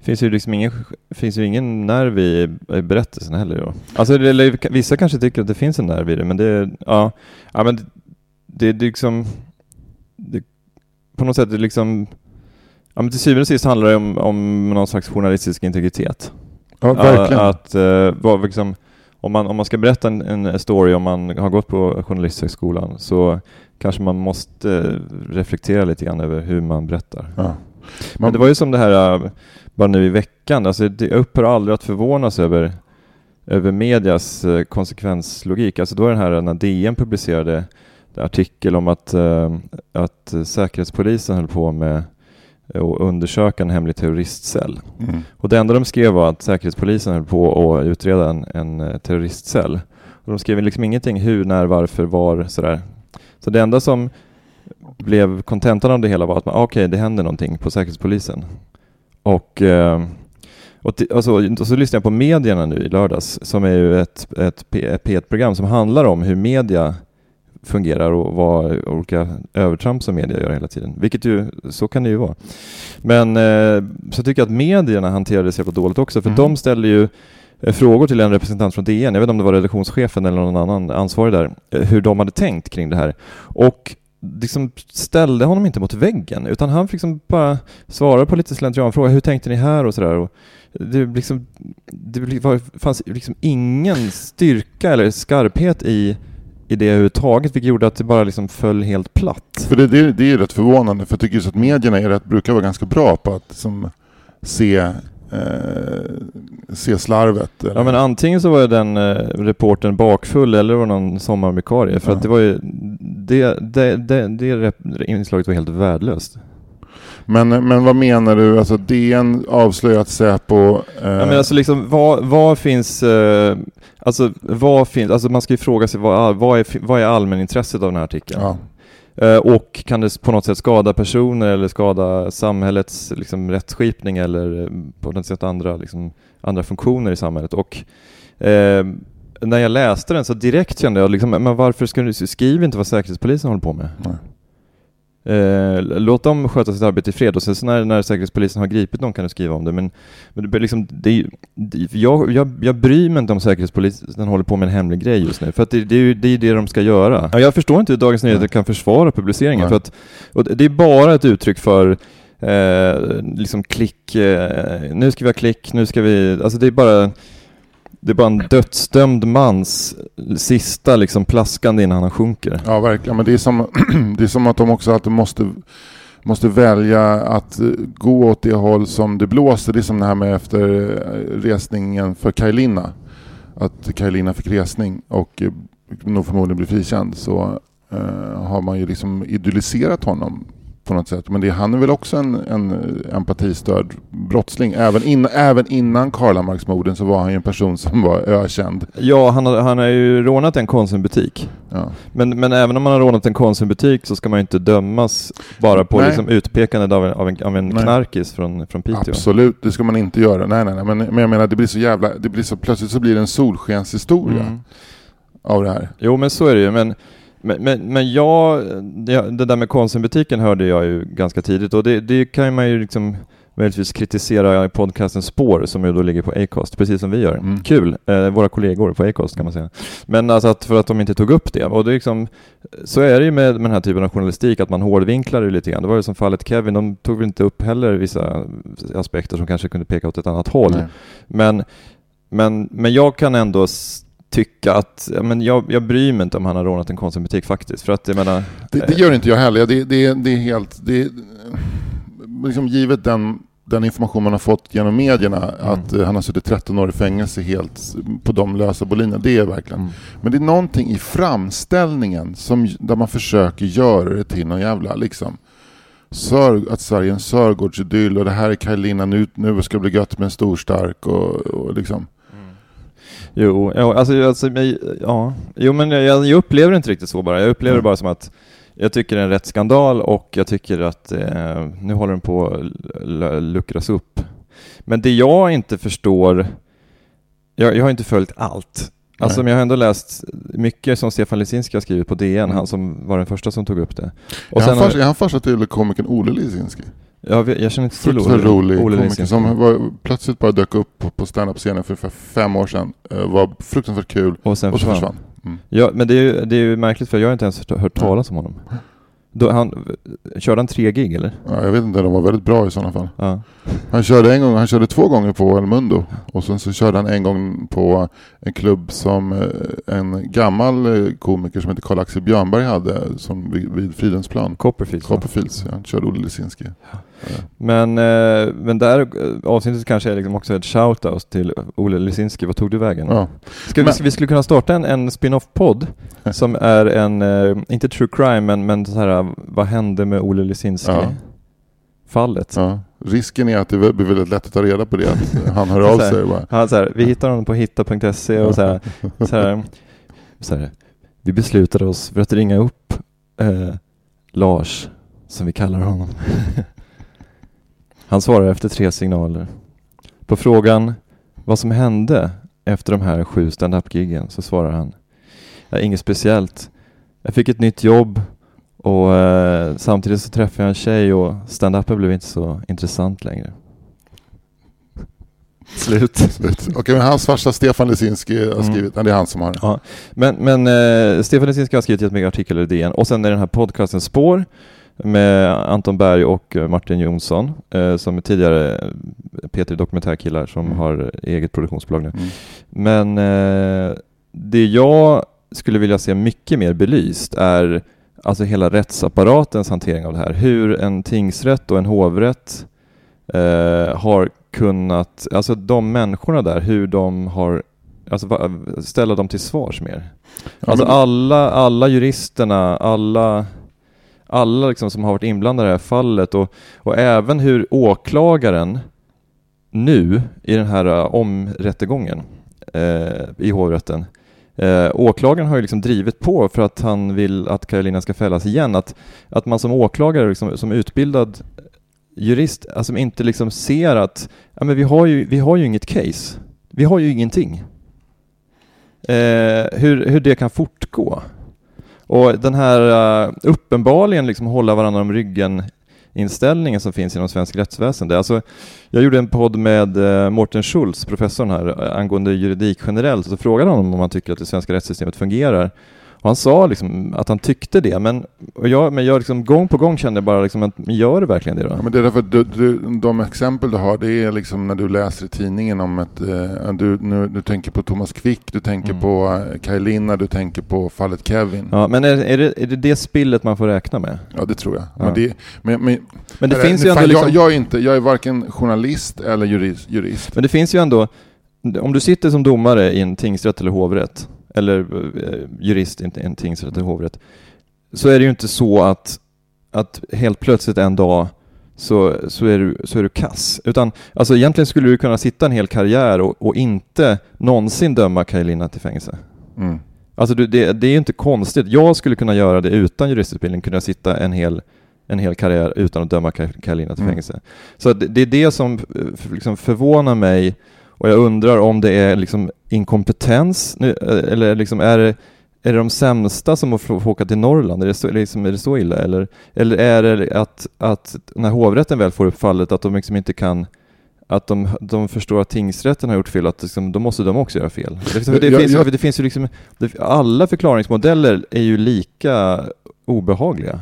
S2: finns ju liksom ingen, finns ju ingen nerv i, i berättelsen heller. Då. Alltså, det, vissa kanske tycker att det finns en nerv i det, men det, ja, ja men det, det, det liksom, det, på något sätt, det liksom, ja men till syvende och sist handlar det om, om någon slags journalistisk integritet.
S1: Ja, verkligen.
S2: Ja, Att, uh, vad, liksom, om, man, om man ska berätta en, en story, om man har gått på Journalisthögskolan, så kanske man måste eh, reflektera lite grann över hur man berättar.
S1: ja.
S2: Men det var ju som det här, eh, bara nu i veckan, alltså det, jag upphör aldrig att förvånas över, över medias eh, konsekvenslogik. Alltså då är den här, när DN publicerade artikel om att, eh, att Säkerhetspolisen höll på med att undersöka en hemlig terroristcell.
S1: Mm.
S2: Och det enda de skrev var att Säkerhetspolisen höll på att utreda en, en eh, terroristcell. Och de skrev liksom ingenting hur, när, varför, var sådär. Så det enda som blev kontentan av det hela var att man, ah, okej, det händer någonting på Säkerhetspolisen. Och, eh, och, ti- och, så, och så lyssnade jag på medierna nu i lördags, som är ju ett, ett P1-program som handlar om hur media fungerar och vad olika övertramp som media gör hela tiden. Vilket ju, så kan det ju vara. Men eh, så tycker jag att medierna hanterade det så jävla dåligt också, för
S1: Mhm.
S2: de ställde ju eh, frågor till en representant från DN, jag vet inte om det var redaktionschefen eller någon annan ansvarig där, eh, hur de hade tänkt kring det här. Och liksom ställde honom inte mot väggen, utan han fick liksom bara svara på lite slentrianfrågor. Hur tänkte ni här och sådär? Det, liksom, det var, fanns liksom ingen styrka eller skarphet i, i det överhuvudtaget, vilket gjorde att det bara liksom föll helt platt.
S1: För det, det, det är rätt förvånande, för jag tycker att medierna är rätt, brukar vara ganska bra på att som, se, eh, se slarvet. eller-
S2: Ja men antingen så var den eh, reporten bakfull eller var någon sommarvikarie för
S1: Ja.
S2: att det var ju det, det, det, det inslaget var helt värdelöst.
S1: men, men vad menar du? Alltså DN avslöjat Säpo... Eh,
S2: Ja, men alltså liksom vad, vad finns, eh, alltså vad finns, alltså man ska ju fråga sig vad, vad, är, vad är allmänintresset av den här artikeln?
S1: ja.
S2: Eh, och kan det på något sätt skada personer eller skada samhällets liksom, rättsskipning eller på något sätt andra, liksom, andra funktioner i samhället? Och eh, när jag läste den så direkt kände jag liksom, men varför ska du skriva inte vad Säkerhetspolisen håller på med?
S1: Nej.
S2: Eh, låt dem sköta sitt arbete i fred och sen så när, när Säkerhetspolisen har gripit någon kan du skriva om det. Men, men det, liksom, det det, jag, jag, jag bryr mig inte om Säkerhetspolisen håller på med en hemlig grej just nu, för att det, det är ju det, är det de ska göra. Ja, jag förstår inte hur Dagens Nyheter
S1: Nej.
S2: kan försvara publiceringen,
S1: Nej.
S2: för att och det är bara ett uttryck för eh, liksom klick, eh, nu ska vi ha klick, nu ska vi, alltså det är bara det är bara en dödsdömd mans sista liksom plaskande innan han sjunker.
S1: ja, verkligen. Men det är, som, det är som att de också alltid måste, måste välja att eh, gå åt det håll som det blåser. Det är som det här med efter eh, resningen för Kajlina. Att Kajlina fick resning och eh, nog förmodligen blir frikänd. Så eh, har man ju liksom idylliserat honom på något sätt. Men det, han är väl också en, en empatistörd brottsling. Även, in, även innan Karlamarksmorden så var han ju en person som var ökänd.
S2: Ja, han har, han har ju rånat en Konsumbutik.
S1: Ja.
S2: Men, men även om man har rånat en Konsumbutik så ska man ju inte dömas bara på
S1: Nej.
S2: liksom utpekandet av en, av en, av en knarkis från, från Piteå.
S1: Absolut, det ska man inte göra. Nej, nej, nej. Men, men jag menar, det blir så jävla... Det blir så, plötsligt så blir det en solskenshistoria
S2: Mm.
S1: av det här.
S2: Jo, men så är det ju. Men, men, men, men jag, det, det där med Konsumbutiken hörde jag ju ganska tidigt och det, det kan man ju liksom möjligtvis kritisera i podcasten Spår som ju då ligger på Acast, precis som vi gör.
S1: Mm.
S2: Kul, eh, våra kollegor på Acast kan man säga. Men alltså att för att de inte tog upp det. Och det är liksom, så är det ju med, med den här typen av journalistik, att man hårdvinklar det lite grann. Det var ju som fallet Kevin, de tog väl inte upp heller vissa aspekter som kanske kunde peka åt ett annat håll.
S1: Nej.
S2: Men, men, men jag kan ändå tycka att, ja, men jag, jag bryr mig inte om han har rånat en Konsumbutik faktiskt. För att jag menar,
S1: Det, det gör inte jag heller. Det, det, det är helt... Det, liksom givet den, den information man har fått genom medierna att eh, han har suttit 13 år i fängelse helt på de lösa boliner. Det är verkligen.
S2: mm.
S1: Men det är någonting i framställningen som, där man försöker göra det till någon jävla liksom Sör, att Sverige är en Sörgårdsidyll och det här är Kaj nu, nu ska det bli gött med en storstark och, och liksom.
S2: Jo, ja, alltså, alltså ja. jo men jag, jag upplever det inte riktigt så bara. Jag upplever det
S1: Mm.
S2: bara som att jag tycker det är en rätt skandal och jag tycker att eh, nu håller den på att luckras upp. Men det jag inte förstår, jag, jag har inte följt allt. Alltså men jag har ändå läst mycket som Stefan Lisinski har skrivit på DN,
S1: Mm.
S2: han som var den första som tog upp det. Och
S1: är, han
S2: har-
S1: farsa, är han farsa till komikern Ole Lisinski?
S2: Jag, vet- jag känner inte till
S1: Fruktansvärt rolig komiker som var, plötsligt bara dök upp på, på standup-scenen för ungefär fem år sedan. Eh, var fruktansvärt kul
S2: Och sen
S1: och så
S2: försvann.
S1: försvann. Mm.
S2: Ja, men det är, ju, det är ju märkligt för jag har inte ens hört, talas om honom. Då, han, körde han tre gig eller?
S1: Ja, jag vet inte, de var väldigt bra i sådana fall.
S2: Ja.
S1: Han körde en gång, han körde två gånger på El Mundo och sen så körde han en gång på en klubb som eh, en gammal eh, komiker som heter Karl-Axel Björnberg hade som vid, vid Fridhemsplan.
S2: Copperfield. så.
S1: Copperfields, ja. Han körde Olle Lisinski.
S2: Men, eh, men där eh, avsnittet kanske är liksom också ett shout-out till Olle Lisinski. Vad tog du vägen?
S1: Ja.
S2: Ska,
S1: Men-
S2: vi, vi skulle kunna starta en, en spin-off-podd som är en, eh, inte true crime, men, men så här, vad hände med Olle Lisinski?
S1: Ja.
S2: Fallet.
S1: Ja. Risken är att det blir väldigt lätt att ta reda på det, att han hör av
S2: här.
S1: sig. Bara.
S2: Han, så här, vi hittar honom på hitta.se och så här, så här, så här, vi beslutade oss för att ringa upp eh, Lars, som vi kallar honom. Han svarar efter tre signaler. På frågan vad som hände efter de här sju stand-up-giggen så svarar han ja, inget speciellt. Jag fick ett nytt jobb och eh, samtidigt så träffade jag en tjej och stand-upen blev inte så intressant längre. Slut.
S1: Slut. Okej, men hans farsa Stefan Lisinski har
S2: Mm.
S1: skrivit, nej, det är han som har
S2: Ja, men, men eh, Stefan Lisinski har skrivit jättemycket artiklar i DN och sen är den här podcasten Spår med Anton Berg och eh, Martin Jonsson eh, som är tidigare eh, P3 Dokumentärkillar som
S1: Mm.
S2: har eget produktionsbolag nu.
S1: Mm.
S2: Men eh, det jag skulle vilja se mycket mer belyst är alltså hela rättsapparatens hantering av det här. Hur en tingsrätt och en hovrätt eh, har kunnat, alltså de människorna där, hur de har, alltså ställa dem till svars mer.
S1: Ja,
S2: Alltså
S1: men-
S2: alla, alla juristerna, alla, alla liksom som har varit inblandade i det här fallet och, och även hur åklagaren nu i den här uh, omrättegången eh, i hovrätten Eh, åklagaren har ju liksom drivit på för att han vill att Karolina ska fällas igen. Att, att man som åklagare, liksom, som utbildad jurist, alltså inte liksom ser att ja, men vi, har ju, vi har ju inget case. Vi har ju ingenting. Eh, hur, hur det kan fortgå. Och den här eh, uppenbarligen liksom hålla varandra om ryggen inställningen som finns inom svensk rättsväsende. Alltså, jag gjorde en podd med eh, Mårten Schultz, professorn här, eh, angående juridik generellt, och så frågade honom om han tycker att det svenska rättssystemet fungerar. Och han sa liksom att han tyckte det, men, jag, men jag liksom gång på gång kände bara liksom att, gör det verkligen det då?
S1: Ja, men det är därför att du, du, de exempel du har, det är liksom när du läser i tidningen om ett... Eh, du, nu, du tänker på Thomas Quick, du tänker
S2: Mm.
S1: på eh, Kaj Linna, du tänker på fallet Kevin. Ja,
S2: Ja, men är, är, det, är det det spillet man får räkna med?
S1: det tror jag.
S2: Ja.
S1: Men, det, men, men,
S2: Men det
S1: eller,
S2: finns ju ändå liksom...
S1: jag, jag, är inte, jag är varken journalist eller jurist. jurist.
S2: Men det finns ju ändå, om du sitter som domare i en tingsrätt eller hovrätt, eller eh, jurist i en- tingsrätt eller hovrätt, så är det ju inte så att, att helt plötsligt en dag så, så, är du, så är du kass. Utan alltså egentligen skulle du kunna sitta en hel karriär och, och inte någonsin döma Kaj till fängelse.
S1: Mm.
S2: Alltså du, det, det är ju inte konstigt. Jag skulle kunna göra det utan juristutbildning, kunna sitta en hel, en hel karriär utan att döma Kaj till
S1: Mm.
S2: fängelse. Så det, det är det som eh, liksom förvånar mig och jag undrar om det är liksom inkompetens eh, eller liksom är det, är det de sämsta som får åka till Norrland? Är det så, liksom, är det så illa? Eller, eller är det att, att när hovrätten väl får upp fallet att de liksom inte kan att de, de förstår att tingsrätten har gjort fel, att liksom, då måste de också göra fel. Det, det,
S1: Jag-
S2: finns,
S1: jag-
S2: det finns ju liksom, det, alla förklaringsmodeller är ju lika obehagliga.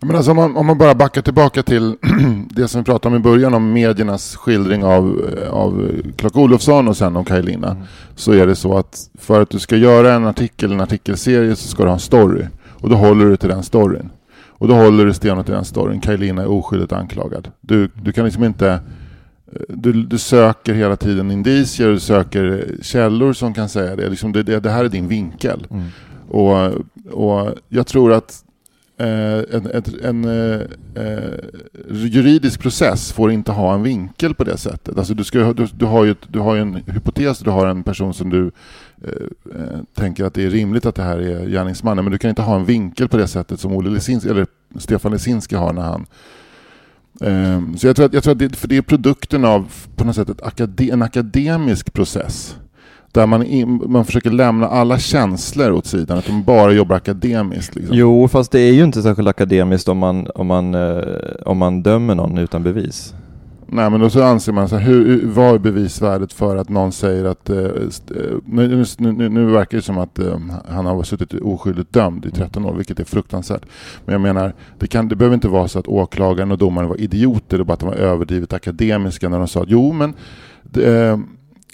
S1: Men alltså om, man, om man bara backar tillbaka till det som vi pratade om i början om mediernas skildring av, av Clark Olofsson och sen om Kaj Så är det så att för att du ska göra en artikel, en artikelserie så ska du ha en story. Och då håller du till den storyn. Och då håller du stenhårt till den storyn. Kaj är oskyldigt anklagad. Du, du kan liksom inte... Du, du söker hela tiden indicier, du söker källor som kan säga det. Liksom det, det, det här är din vinkel. Mm. Och, och jag tror att Eh, Eh, en, en, en eh, juridisk process får inte ha en vinkel på det sättet. Alltså du, ska, du, du, har ju, du har ju en hypotes, du har en person som du eh, eh, tänker att det är rimligt att det här är gärningsmannen, men du kan inte ha en vinkel på det sättet som Olle Lesinski, eller Stefan Lesinski har när han eh, så jag tror att, jag tror att det, för det är produkten av på något sätt ett akade, en akademisk process. Där man, in, man försöker lämna alla känslor åt sidan, att de bara jobbar akademiskt. Liksom.
S2: Jo, fast det är ju inte särskilt akademiskt om man, om man, eh, om man dömer någon utan bevis.
S1: Nej, men då så anser man så här, hur, vad är bevisvärdet för att någon säger att, eh, eh nu, nu, nu, verkar det som att eh, han har suttit oskyldigt dömd i 13 år, vilket är fruktansvärt. Men jag menar, det, kan, det behöver inte vara så att åklagaren och domaren var idioter, det bara att de var överdrivet akademiska när de sa att jo, men det,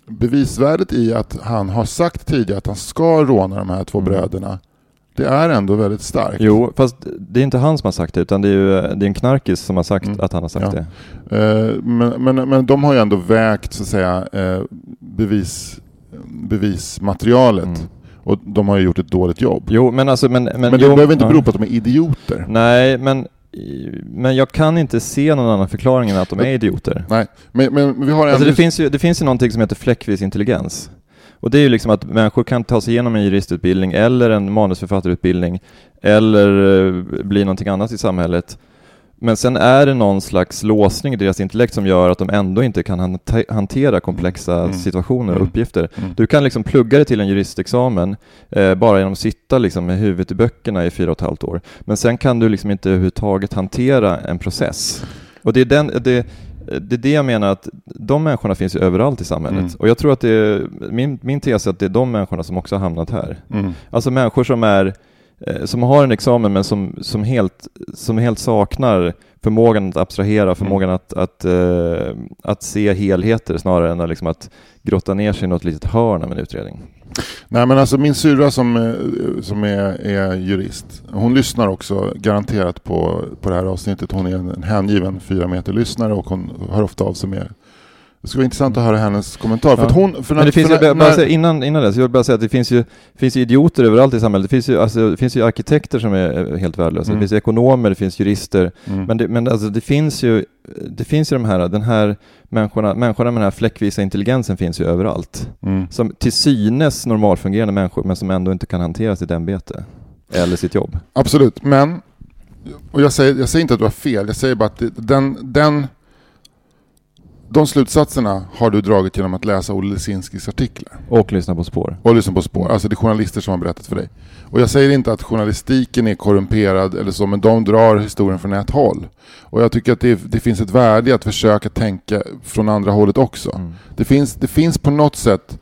S1: bevisvärdet i att han har sagt tidigare att han ska råna de här två mm. bröderna det är ändå väldigt starkt.
S2: Jo, fast det är inte han som har sagt det, utan det är ju det är en knarkis som har sagt mm. att han har sagt ja.
S1: det. Uh, men, men, men de har ju ändå vägt, så att säga, uh, bevis, bevismaterialet. Mm. Och de har ju gjort ett dåligt jobb.
S2: Jo, men alltså... Men, men,
S1: men det jo, behöver inte bero på att de är idioter.
S2: Nej, men men jag kan inte se någon annan förklaring än att de är idioter.
S1: Nej, men, men vi har
S2: alltså det, finns ju, det finns ju någonting som heter fläckvis intelligens. Och det är ju liksom att människor kan ta sig igenom en juristutbildning eller en manusförfattarutbildning eller eh, bli någonting annat i samhället men sen är det någon slags låsning i deras intellekt som gör att de ändå inte kan hantera komplexa mm. situationer och mm. uppgifter. Mm. Du kan liksom plugga dig till en juristexamen eh, bara genom att sitta liksom med huvudet i böckerna i fyra och ett halvt år. Men sen kan du liksom inte överhuvudtaget hantera en process. Och det är, den, det, det är det jag menar att de människorna finns ju överallt i samhället. Mm. Och jag tror att det är, min, min tes är att det är de människorna som också har hamnat här. Mm. Alltså människor som är som har en examen men som, som, helt, som helt saknar förmågan att abstrahera, mm. förmågan att, att, uh, att se helheter snarare än att, liksom att grotta ner sig i något litet hörn av en utredning.
S1: Nej men alltså min syrra som, eh, som är, är jurist, hon lyssnar också garanterat på, på det här avsnittet. Hon är en hängiven fyra meter lyssnare och hon hör ofta av sig med det skulle vara intressant att höra hennes kommentar. Ja. För hon, för
S2: Men det finns ju, bara säga, innan, innan det, så jag vill bara säga att det finns ju, finns ju idioter överallt i samhället. Det finns ju, alltså, det finns ju arkitekter som är helt värdelösa. Mm. Det finns ekonomer, det finns jurister. Mm. Men, det, men alltså, det finns ju det finns ju de här, den här människorna, människorna med den här fläckvisa intelligensen finns ju överallt. Mm. Som till synes normalfungerande människor, men som ändå inte kan hantera sitt ämbete. Eller sitt jobb.
S1: Absolut, men och jag säger, jag säger inte att du har fel, jag säger bara att den, den de slutsatserna har du dragit genom att läsa Olle Lesinskis artiklar.
S2: Och lyssna på spår.
S1: Och lyssna på spår. Alltså det är journalister som har berättat för dig. Och jag säger inte att journalistiken är korrumperad eller så, men de drar historien från ett håll. Och jag tycker att det, det finns ett värde i att försöka tänka från andra hållet också. Mm. Det, finns, det finns på något sätt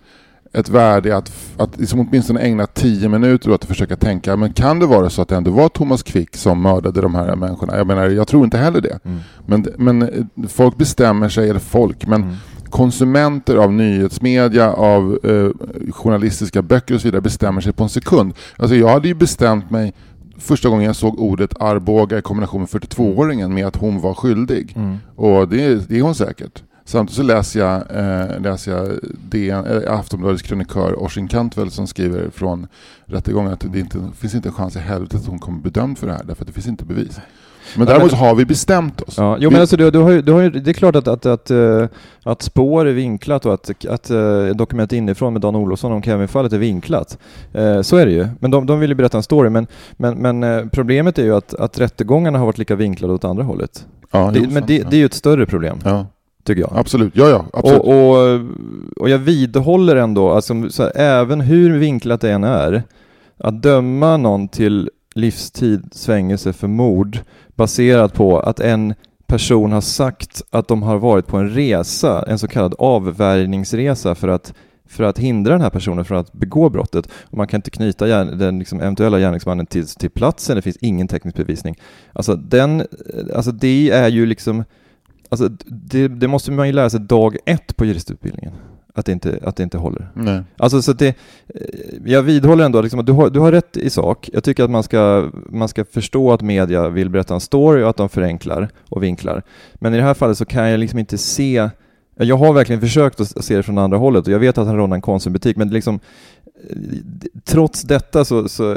S1: ett värde att, att liksom åtminstone ägna tio minuter åt att försöka tänka, men kan det vara så att det ändå var Thomas Quick som mördade de här människorna? Jag menar, jag tror inte heller det. Mm. Men, men eh, folk bestämmer sig, eller folk, men mm. konsumenter av nyhetsmedia, av eh, journalistiska böcker och så vidare bestämmer sig på en sekund. Alltså jag hade ju bestämt mig första gången jag såg ordet Arboga i kombination med 42-åringen med att hon var skyldig. Mm. Och det, det är hon säkert. Samtidigt så läser jag, eh, läser jag DN, äh, Aftonbladets krönikör Orsin Cantwell som skriver från rättegången att det inte finns inte en chans i helvete att hon kommer bedömd för det här, därför att det finns inte bevis. Men däremot har vi bestämt oss.
S2: Ja, jo, men alltså, du, du har du har det är klart att, att, att, uh, att spår är vinklat och att, att uh, dokument inifrån med Dan Olofsson om Kevin-fallet är vinklat. Uh, så är det ju. Men de, de vill ju berätta en story. Men, men, men problemet är ju att, att rättegångarna har varit lika vinklade åt andra hållet. Ja, det, men det, det, är ju ett större problem. Ja tycker jag.
S1: Absolut, ja ja. Absolut.
S2: Och, och, och jag vidhåller ändå, alltså, här, även hur vinklat det än är, att döma någon till livstids fängelse för mord baserat på att en person har sagt att de har varit på en resa, en så kallad avvärjningsresa för att för att hindra den här personen från att begå brottet. Och man kan inte knyta gärn, den liksom eventuella gärningsmannen till, till platsen, det finns ingen teknisk bevisning. Alltså, den, alltså det är ju liksom, alltså det, det måste man ju lära sig dag ett på juristutbildningen att det inte, att det inte håller.
S1: Nej.
S2: Alltså så det, jag vidhåller ändå liksom att du har, du har rätt i sak. Jag tycker att man ska, man ska förstå att media vill berätta en story och att de förenklar och vinklar. Men i det här fallet så kan jag liksom inte se jag har verkligen försökt att se det från andra hållet och jag vet att han rånar en konsumbutik men liksom trots detta så, så,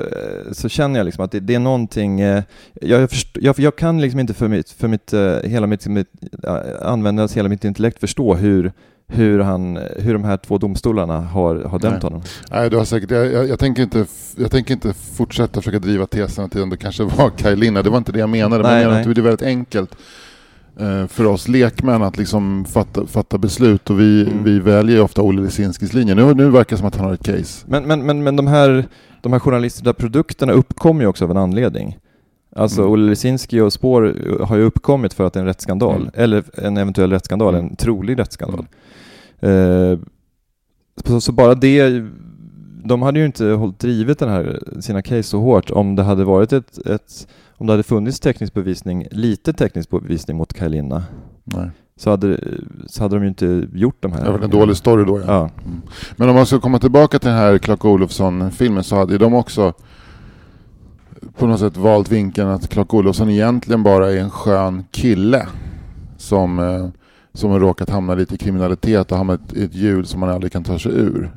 S2: så känner jag liksom att det, det är någonting, eh, jag, jag, jag, kan liksom inte för mitt, för mitt, eh, hela mitt, mitt, använda hela mitt intellekt förstå hur hur, han, hur de här två domstolarna har, har dömt
S1: Nej.
S2: honom.
S1: Nej, du har säkert, jag, jag, jag, tänker inte, jag tänker inte fortsätta försöka driva tesen att det kanske var Kaj Linna. Det var inte det jag menade.
S2: Nej,
S1: men jag menar
S2: nej.
S1: att det är väldigt enkelt eh, för oss lekmän att liksom fatta, fatta beslut och vi,
S2: Mm.
S1: vi väljer ofta Olle Lisinskis linje. Nu, nu verkar det som att han har ett case.
S2: Men, men, men, men de, här, de här journalistiska produkterna uppkommer ju också av en anledning. Alltså
S1: Mm.
S2: Olle Lisinski och Spår har ju uppkommit för att det är en rättsskandal,
S1: Mm.
S2: eller en eventuell rättsskandal,
S1: Mm.
S2: en trolig rättsskandal. Eh, så, så bara det, de hade ju inte hållit drivit den här, sina case så hårt om det hade varit ett, ett om det hade funnits teknisk bevisning, lite teknisk bevisning mot
S1: Nej.
S2: så hade, så hade de ju inte gjort de här.
S1: Det var en dålig story då. Ja.
S2: Ja.
S1: Men om man ska komma tillbaka till den här Clark Olofsson-filmen så hade de också på något sätt valt vinkeln att Clark Olofsson egentligen bara är en skön kille som, eh, som har råkat hamna lite i kriminalitet och hamnat i ett hjul som man aldrig kan ta sig ur.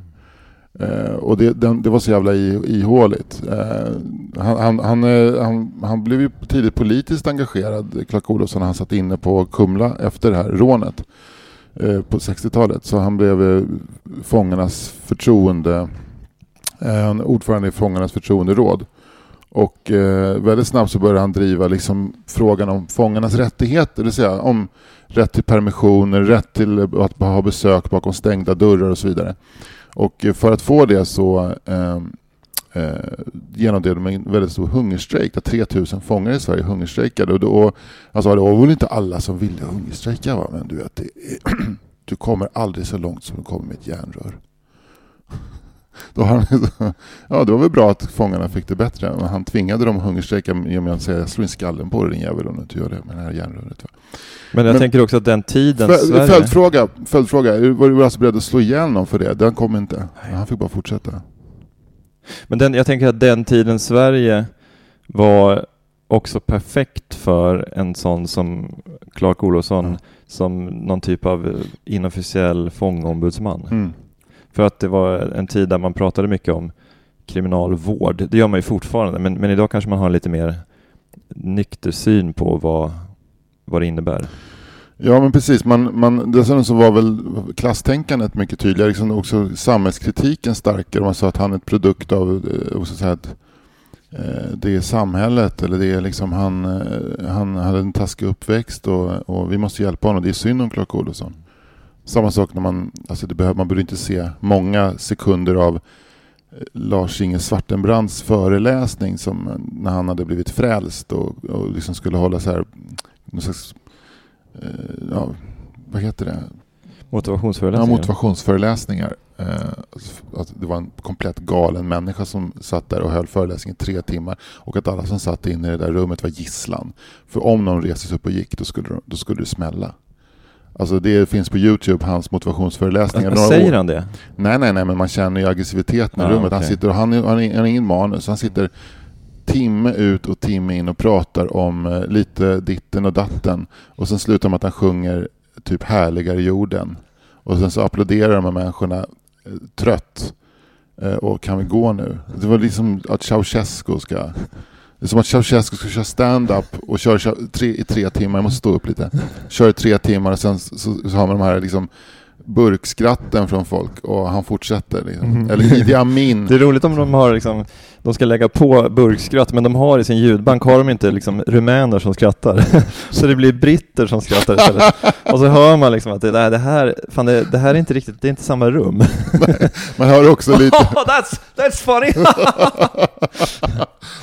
S1: Eh, och det, den, det var så jävla i- ihåligt. Eh, han, han, han, eh, han, han blev ju tidigt politiskt engagerad, Clark Olofsson, när han satt inne på Kumla efter det här rånet eh, på 60-talet. Så han blev eh, fångarnas förtroende, eh, han ordförande i fångarnas förtroenderåd. Och eh, väldigt snabbt så började han driva liksom frågan om fångarnas rättigheter, det vill säga om rätt till permissioner, rätt till att ha besök bakom stängda dörrar och så vidare. Och för att få det så ehm, eh, eh, genomdrev de en väldigt stor hungerstrejk där 3000 fångar i Sverige hungerstrejkade. Och då alltså, det var väl inte alla som ville hungerstrejka va? men du vet, det är, du kommer aldrig så långt som du kommer med ett järnrör. Då har han, ja, det var väl bra att fångarna fick det bättre. Men han tvingade dem att hungerstrejka genom att säga jag slår in skallen på dig din jävel om du inte gör det med det här järnröret.
S2: Men jag
S1: Men-
S2: tänker också att den tiden
S1: Fö-
S2: Sverige...
S1: Följdfråga, följdfråga. Var du alltså beredd att slå ihjäl någon för det? Den kom inte. Men han fick bara fortsätta.
S2: Men den, jag tänker att den tiden Sverige var också perfekt för en sån som Clark Olofsson
S1: Ja.
S2: som någon typ av eh, inofficiell fångombudsman.
S1: Mm.
S2: För att det var en tid där man pratade mycket om kriminalvård. Det gör man ju fortfarande, men, men idag kanske man har en lite mer nykter syn på vad, vad det innebär.
S1: Ja men precis, man, man, dessutom så var väl klasstänkandet mycket tydligare, liksom också samhällskritiken starkare. Man sa att han är ett produkt av också så här att, eh, det är samhället eller det är liksom han, eh, han hade en taskig uppväxt och, och vi måste hjälpa honom. Det är synd om Clark Olofsson. Samma sak när man, alltså det behöver, man borde inte se många sekunder av eh, Lars-Inge Svartenbrandts föreläsning som eh, när han hade blivit frälst och, och liksom skulle hålla så här någon slags eh, ja, vad heter det? Ja,
S2: Motivationsföreläsningar.
S1: motivationsföreläsningar. Eh, att det var en komplett galen människa som satt där och höll föreläsningen i tre timmar och att alla som satt inne i det där rummet var gisslan. För om någon reste sig upp och gick då skulle, de- då skulle det smälla. Alltså det finns på Youtube, hans motivationsföreläsningar. Några
S2: Säger
S1: år-
S2: han det?
S1: Nej, nej, nej, men man känner ju aggressiviteten i
S2: Ah,
S1: rummet. Han
S2: okej.
S1: sitter och han, han, han har ingen manus. Han sitter timme ut och timme in och pratar om eh, lite ditten och datten. Och sen slutar med att han sjunger typ härligare jorden. Och sen så applåderar de här människorna eh, trött. Eh, och kan vi gå nu? Det var liksom att Ceausescu ska... Det är som att Ceausescu ska köra stand-up och köra kör tre, i tre timmar. Jag måste stå upp lite. Kör i tre timmar och sen så, så, har man de här liksom burkskratten från folk och han fortsätter. Liksom.
S2: Mhm.
S1: Eller Idi Amin.
S2: Det är roligt om de har liksom de ska lägga på burkskratt, men de har i sin ljudbank har de inte liksom rumäner som skrattar. så det blir britter som skrattar istället. Och så hör man liksom att det, det här, fan det, det här är inte riktigt, det är inte samma rum.
S1: Man hör också lite,
S2: Oh, that's, that's funny!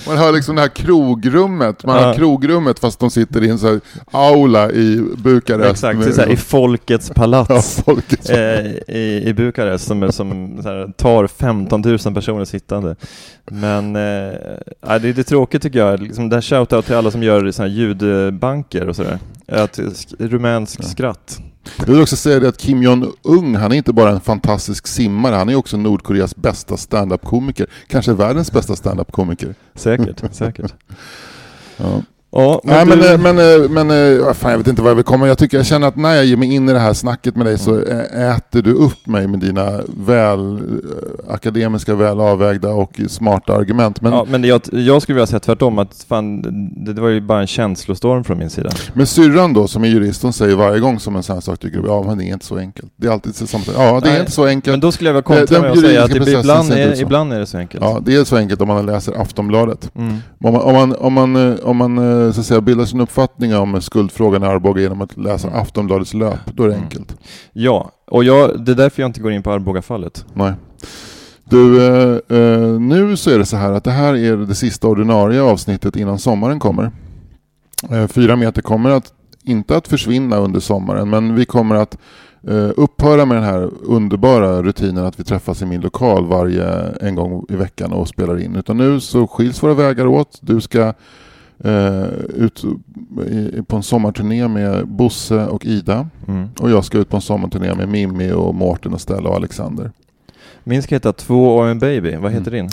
S1: man hör liksom det här krogrummet, man
S2: Ja.
S1: krogrummet fast de sitter i en så aula i Bukarest.
S2: Exakt,
S1: med-
S2: så här, i folkets
S1: ja,
S2: palats.
S1: folket.
S2: eh, i, i Bukarest som, som här, tar 15 000 personer sittande. Men eh, ja, det är lite tråkigt tycker jag, liksom, det här shoutout till alla som gör såna här ljudbanker och sådär. Att, sk- rumänsk skratt.
S1: Jag vill också säga det att Kim Jong-Un, han är inte bara en fantastisk simmare, han är också Nordkoreas bästa stand-up-komiker. Kanske världens bästa stand-up-komiker.
S2: Säkert, säkert.
S1: Ja.
S2: Ja,
S1: Nej
S2: men
S1: men,
S2: du,
S1: eh, men, eh, men eh, fan, jag vet inte vad jag vill komma. Jag tycker jag känner att när jag ger mig in i det här snacket med dig så
S2: Mm.
S1: äter du upp mig med dina väl eh, akademiska, väl avvägda och smarta argument. Men,
S2: ja, men jag, jag skulle vilja säga tvärtom, att fan, det, det var ju bara en känslostorm från min sida.
S1: men syrran då, som är jurist, hon säger varje gång som en sån här sak dyker upp, ja men det är inte så enkelt. Det är alltid samma sak. Ja, det är
S2: Nej,
S1: inte så enkelt.
S2: Men då skulle jag
S1: Den
S2: kontra med att säga att det ibland, är, ibland är det så enkelt.
S1: Ja, det är så enkelt om man läser Aftonbladet.
S2: Mm.
S1: Om man, om man, om man, eh, om man eh, så att säga, bildar sin uppfattning om skuldfrågan i Arboga genom att läsa Aftonbladets löp, då är det
S2: Mm.
S1: enkelt.
S2: Ja, och jag, det är därför jag inte går in på Arboga-fallet.
S1: Nej. Du, eh, eh, nu så är det så här att det här är det sista ordinarie avsnittet innan sommaren kommer. Eh, fyra meter kommer att, inte att försvinna under sommaren, men vi kommer att eh, upphöra med den här underbara rutinen att vi träffas i min lokal varje en gång i veckan och spelar in. Utan nu så skiljs våra vägar åt. Du ska eh, ut i, på en sommarturné med Bosse och Ida.
S2: Mm.
S1: Och jag ska ut på en sommarturné med Mimmi och Mårten och Stella och Alexander.
S2: Min ska heta Två och en baby. Vad heter din?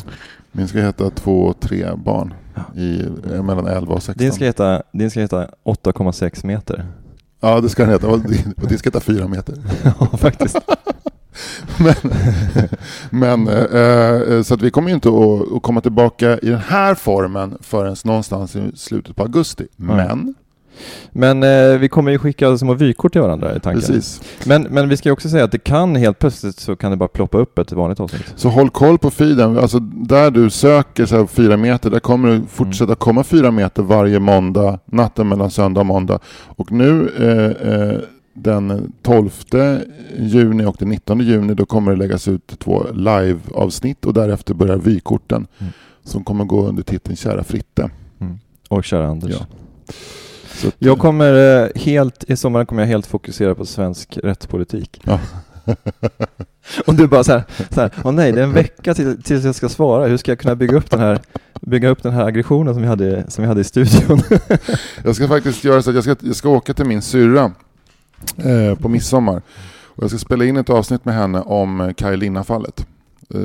S1: Min ska heta två och tre barn i, eh, mellan 11 och 16.
S2: Din ska heta, din ska heta 8,6 meter.
S1: Ja, det ska den heta. Och din, ska heta fyra meter.
S2: Ja, faktiskt.
S1: Men, men eh, eh, så att vi kommer ju inte att, komma tillbaka i den här formen förrän någonstans i slutet på augusti.
S2: Nej.
S1: Men,
S2: Men eh, vi kommer ju skicka små vykort till varandra i tanken.
S1: precis.
S2: Men, men vi ska ju också säga att det kan helt plötsligt så kan det bara ploppa upp ett vanligt avsnitt.
S1: Så håll koll på feeden. Alltså där du söker så här, fyra meter, där kommer det fortsätta komma fyra meter varje måndag, natten mellan söndag och måndag. Och nu eh, eh, den 12 juni och den 19 juni, då kommer det läggas ut två live-avsnitt och därefter börjar vykorten
S2: Mm.
S1: som kommer gå under titeln Kära Fritte.
S2: Och kära Anders.
S1: Ja. Att,
S2: Jag kommer eh, helt, i sommaren kommer jag helt fokusera på svensk rättspolitik.
S1: Ja.
S2: Och du bara så här, så här åh nej, det är en vecka till, tills jag ska svara. Hur ska jag kunna bygga upp den här, bygga upp den här aggressionen som vi hade, som vi hade i studion?
S1: Jag ska faktiskt göra så att jag ska, jag ska åka till min syrra eh, på midsommar. Och jag ska spela in ett avsnitt med henne om eh, Kaj. Eh,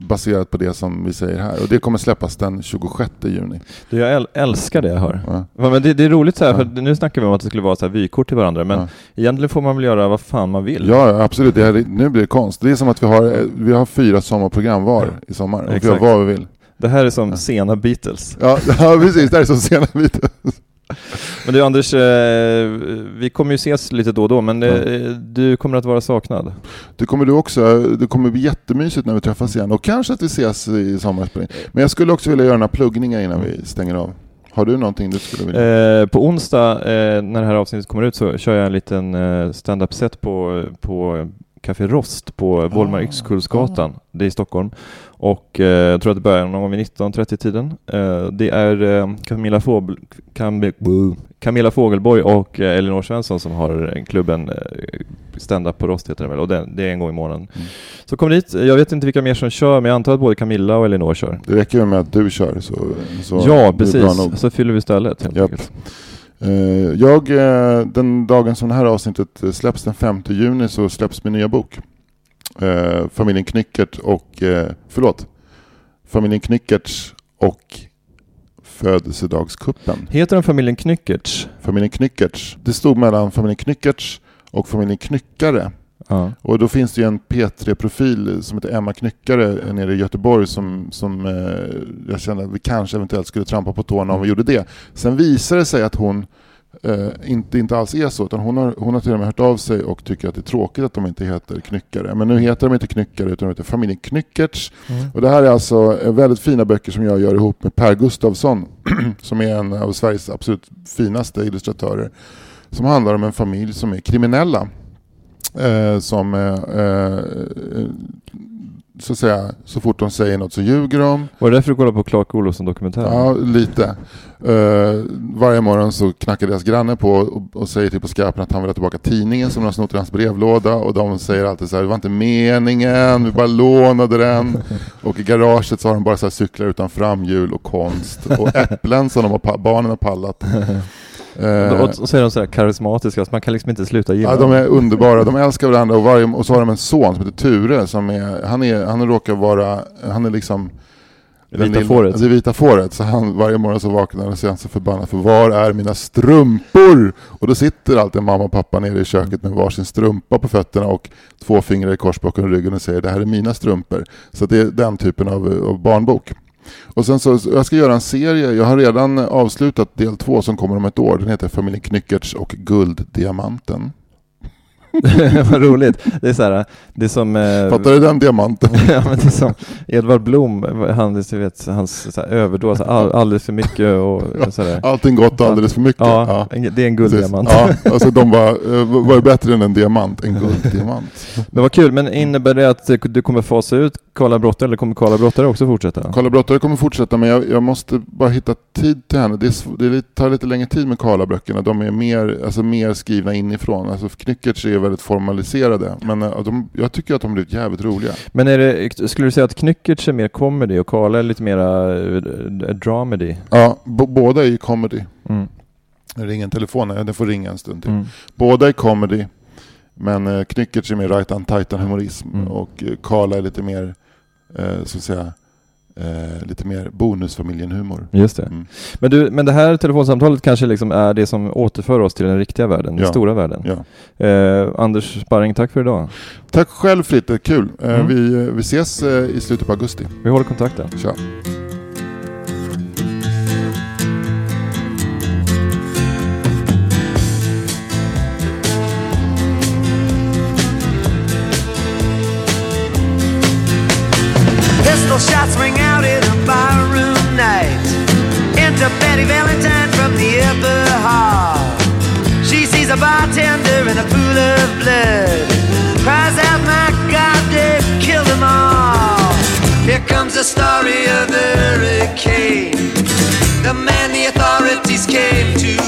S1: baserat på det som vi säger här. Och det kommer släppas den 26 juni.
S2: Du, jag äl, älskar det jag hör.
S1: Ja.
S2: Men det, det är roligt så här,
S1: Ja.
S2: för nu snackar vi om att det skulle vara så här vykort till varandra, men
S1: Ja.
S2: egentligen får man väl göra vad fan man vill.
S1: Ja, absolut. Det här, nu blir det konst. Det är som att vi har, eh, vi har fyra sommarprogram var i sommar. Och vi
S2: Exakt.
S1: gör vad vi vill.
S2: Det här är som sena Beatles.
S1: Ja, ja precis. Det här är så sena biten.
S2: Men du Anders, eh, vi kommer ju ses lite då och då, men eh, du kommer att vara saknad.
S1: Det kommer du också. Det kommer bli jättemysigt när vi träffas igen. Och kanske att vi ses i sommarspelning. Men jag skulle också vilja göra några pluggningar innan vi stänger av. Har du någonting du skulle vilja?
S2: Eh, på onsdag, eh, när det här avsnittet kommer ut, så kör jag en liten eh, stand-up set på, på Café Rost på Volmar Yxkullsgatan. Det är i Stockholm. Och eh, jag tror att det börjar någon gång vid 19.30-tiden. Eh, det är eh, Camilla, Fågel, Cam, Camilla Fågelborg och eh, Elinor Svensson som har eh, klubben eh, stand-up på Rost heter det väl, och det, det är en gång i månaden.
S1: Mm.
S2: Så kom dit. Jag vet inte vilka mer som kör, men jag antar att både Camilla och Elinor kör.
S1: Det räcker ju med att du kör så, så
S2: ja, precis. Så fyller vi stället helt
S1: Japp.
S2: enkelt.
S1: Eh, Jag, eh, den dagen som det här avsnittet släpps, den 5 juni, så släpps min nya bok. Eh, Familjen Knyckert och, eh, förlåt, Familjen Knyckerts och Födelsedagskuppen.
S2: Heter den familjen Knyckertz?
S1: Familjen Knyckerts. Det stod mellan Familjen Knyckerts och Familjen Knyckare.
S2: Ja.
S1: Och då finns det ju en P3-profil som heter Emma Knyckare nere i Göteborg som, som eh, jag kände att vi kanske eventuellt skulle trampa på tårna om vi gjorde det. Sen visade det sig att hon eh, inte, inte alls är så. Utan hon har, hon har till och med hört av sig och tycker att det är tråkigt att de inte heter Knyckare. Men nu heter de inte Knyckare utan de heter familjen Knyckertz.
S2: Mm.
S1: Och det här är alltså eh, väldigt fina böcker som jag gör ihop med Per Gustafsson som är en av Sveriges absolut finaste illustratörer. Som handlar om en familj som är kriminella. Eh, som eh, eh, så att säga, så fort de säger något så ljuger de.
S2: Var det därför du kollade på Clark Olofsson dokumentären?
S1: Ja, lite. Eh, varje morgon så knackar deras granne på och, och säger till på skarpen att han vill ha tillbaka tidningen som de har snott i hans brevlåda och de säger alltid så här, det var inte meningen, vi bara lånade den. Och i garaget så har de bara så här cyklar utan framhjul och konst och äpplen som de har, barnen har pallat. Eh,
S2: Och, och så är de så här karismatiska, så man kan liksom inte sluta gilla
S1: Ja, de är underbara. De älskar varandra och, varje, och så har de en son som heter Ture som är, han, är, han råkar vara, han är liksom
S2: Vita
S1: lilla-
S2: fåret.
S1: Det vita fåret. Så han, varje morgon så vaknar han och så är han så förbannad för var är mina strumpor? Och då sitter alltid mamma och pappa nere i köket med varsin strumpa på fötterna och två fingrar i kors bakom ryggen och säger det här är mina strumpor. Så det är den typen av, av barnbok. Och sen så, jag ska göra en serie, jag har redan avslutat del två som kommer om ett år. Den heter Familjen Knyckertz och Gulddiamanten.
S2: Vad roligt. Det är så här, det är som... eh,
S1: Fattar du den diamanten?
S2: ja, men det är som Edvard Blom, han, du vet, hans så här, överdos, all, alldeles för mycket och sådär.
S1: Allting gott och alldeles för mycket.
S2: Ja, en- det är en gulddiamant.
S1: Ja, alltså de bara, eh, vad är bättre än en diamant? En gulddiamant.
S2: Men vad kul, men innebär det att du kommer fasa ut Karla Brottare eller kommer Karla Brottare också fortsätta?
S1: Karla Brottare kommer fortsätta men jag, jag måste bara hitta tid till henne. Det, är, det tar lite längre tid med Karla-böckerna. De är mer, alltså, mer skrivna inifrån. Alltså, Knyckertz är väldigt formaliserade. Men eh, de, jag tycker att de blivit jävligt roliga.
S2: Men är det, skulle du säga att Knyckertz är mer comedy och Karla är lite mera eh, dramedy?
S1: Ja, båda är ju comedy.
S2: Mm.
S1: Ringer en telefon, den får ringa en stund till.
S2: Mm.
S1: Båda är comedy. Men eh, Knyckertz är mer right on titan humorism.
S2: Mm.
S1: Och eh, Karla är lite mer, eh, så att säga, eh, lite mer bonusfamiljen-humor.
S2: Just det.
S1: Mm.
S2: Men, du, men det här telefonsamtalet kanske liksom är det som återför oss till den riktiga världen, den
S1: Ja.
S2: stora världen.
S1: Ja.
S2: Eh, Anders Sparring, tack för idag.
S1: Tack själv Fritte, kul. Eh,
S2: Mm.
S1: Vi, eh, vi ses eh, i slutet på augusti.
S2: Vi håller kontakten.
S1: Tja.
S3: Hurricane. The man the authorities came to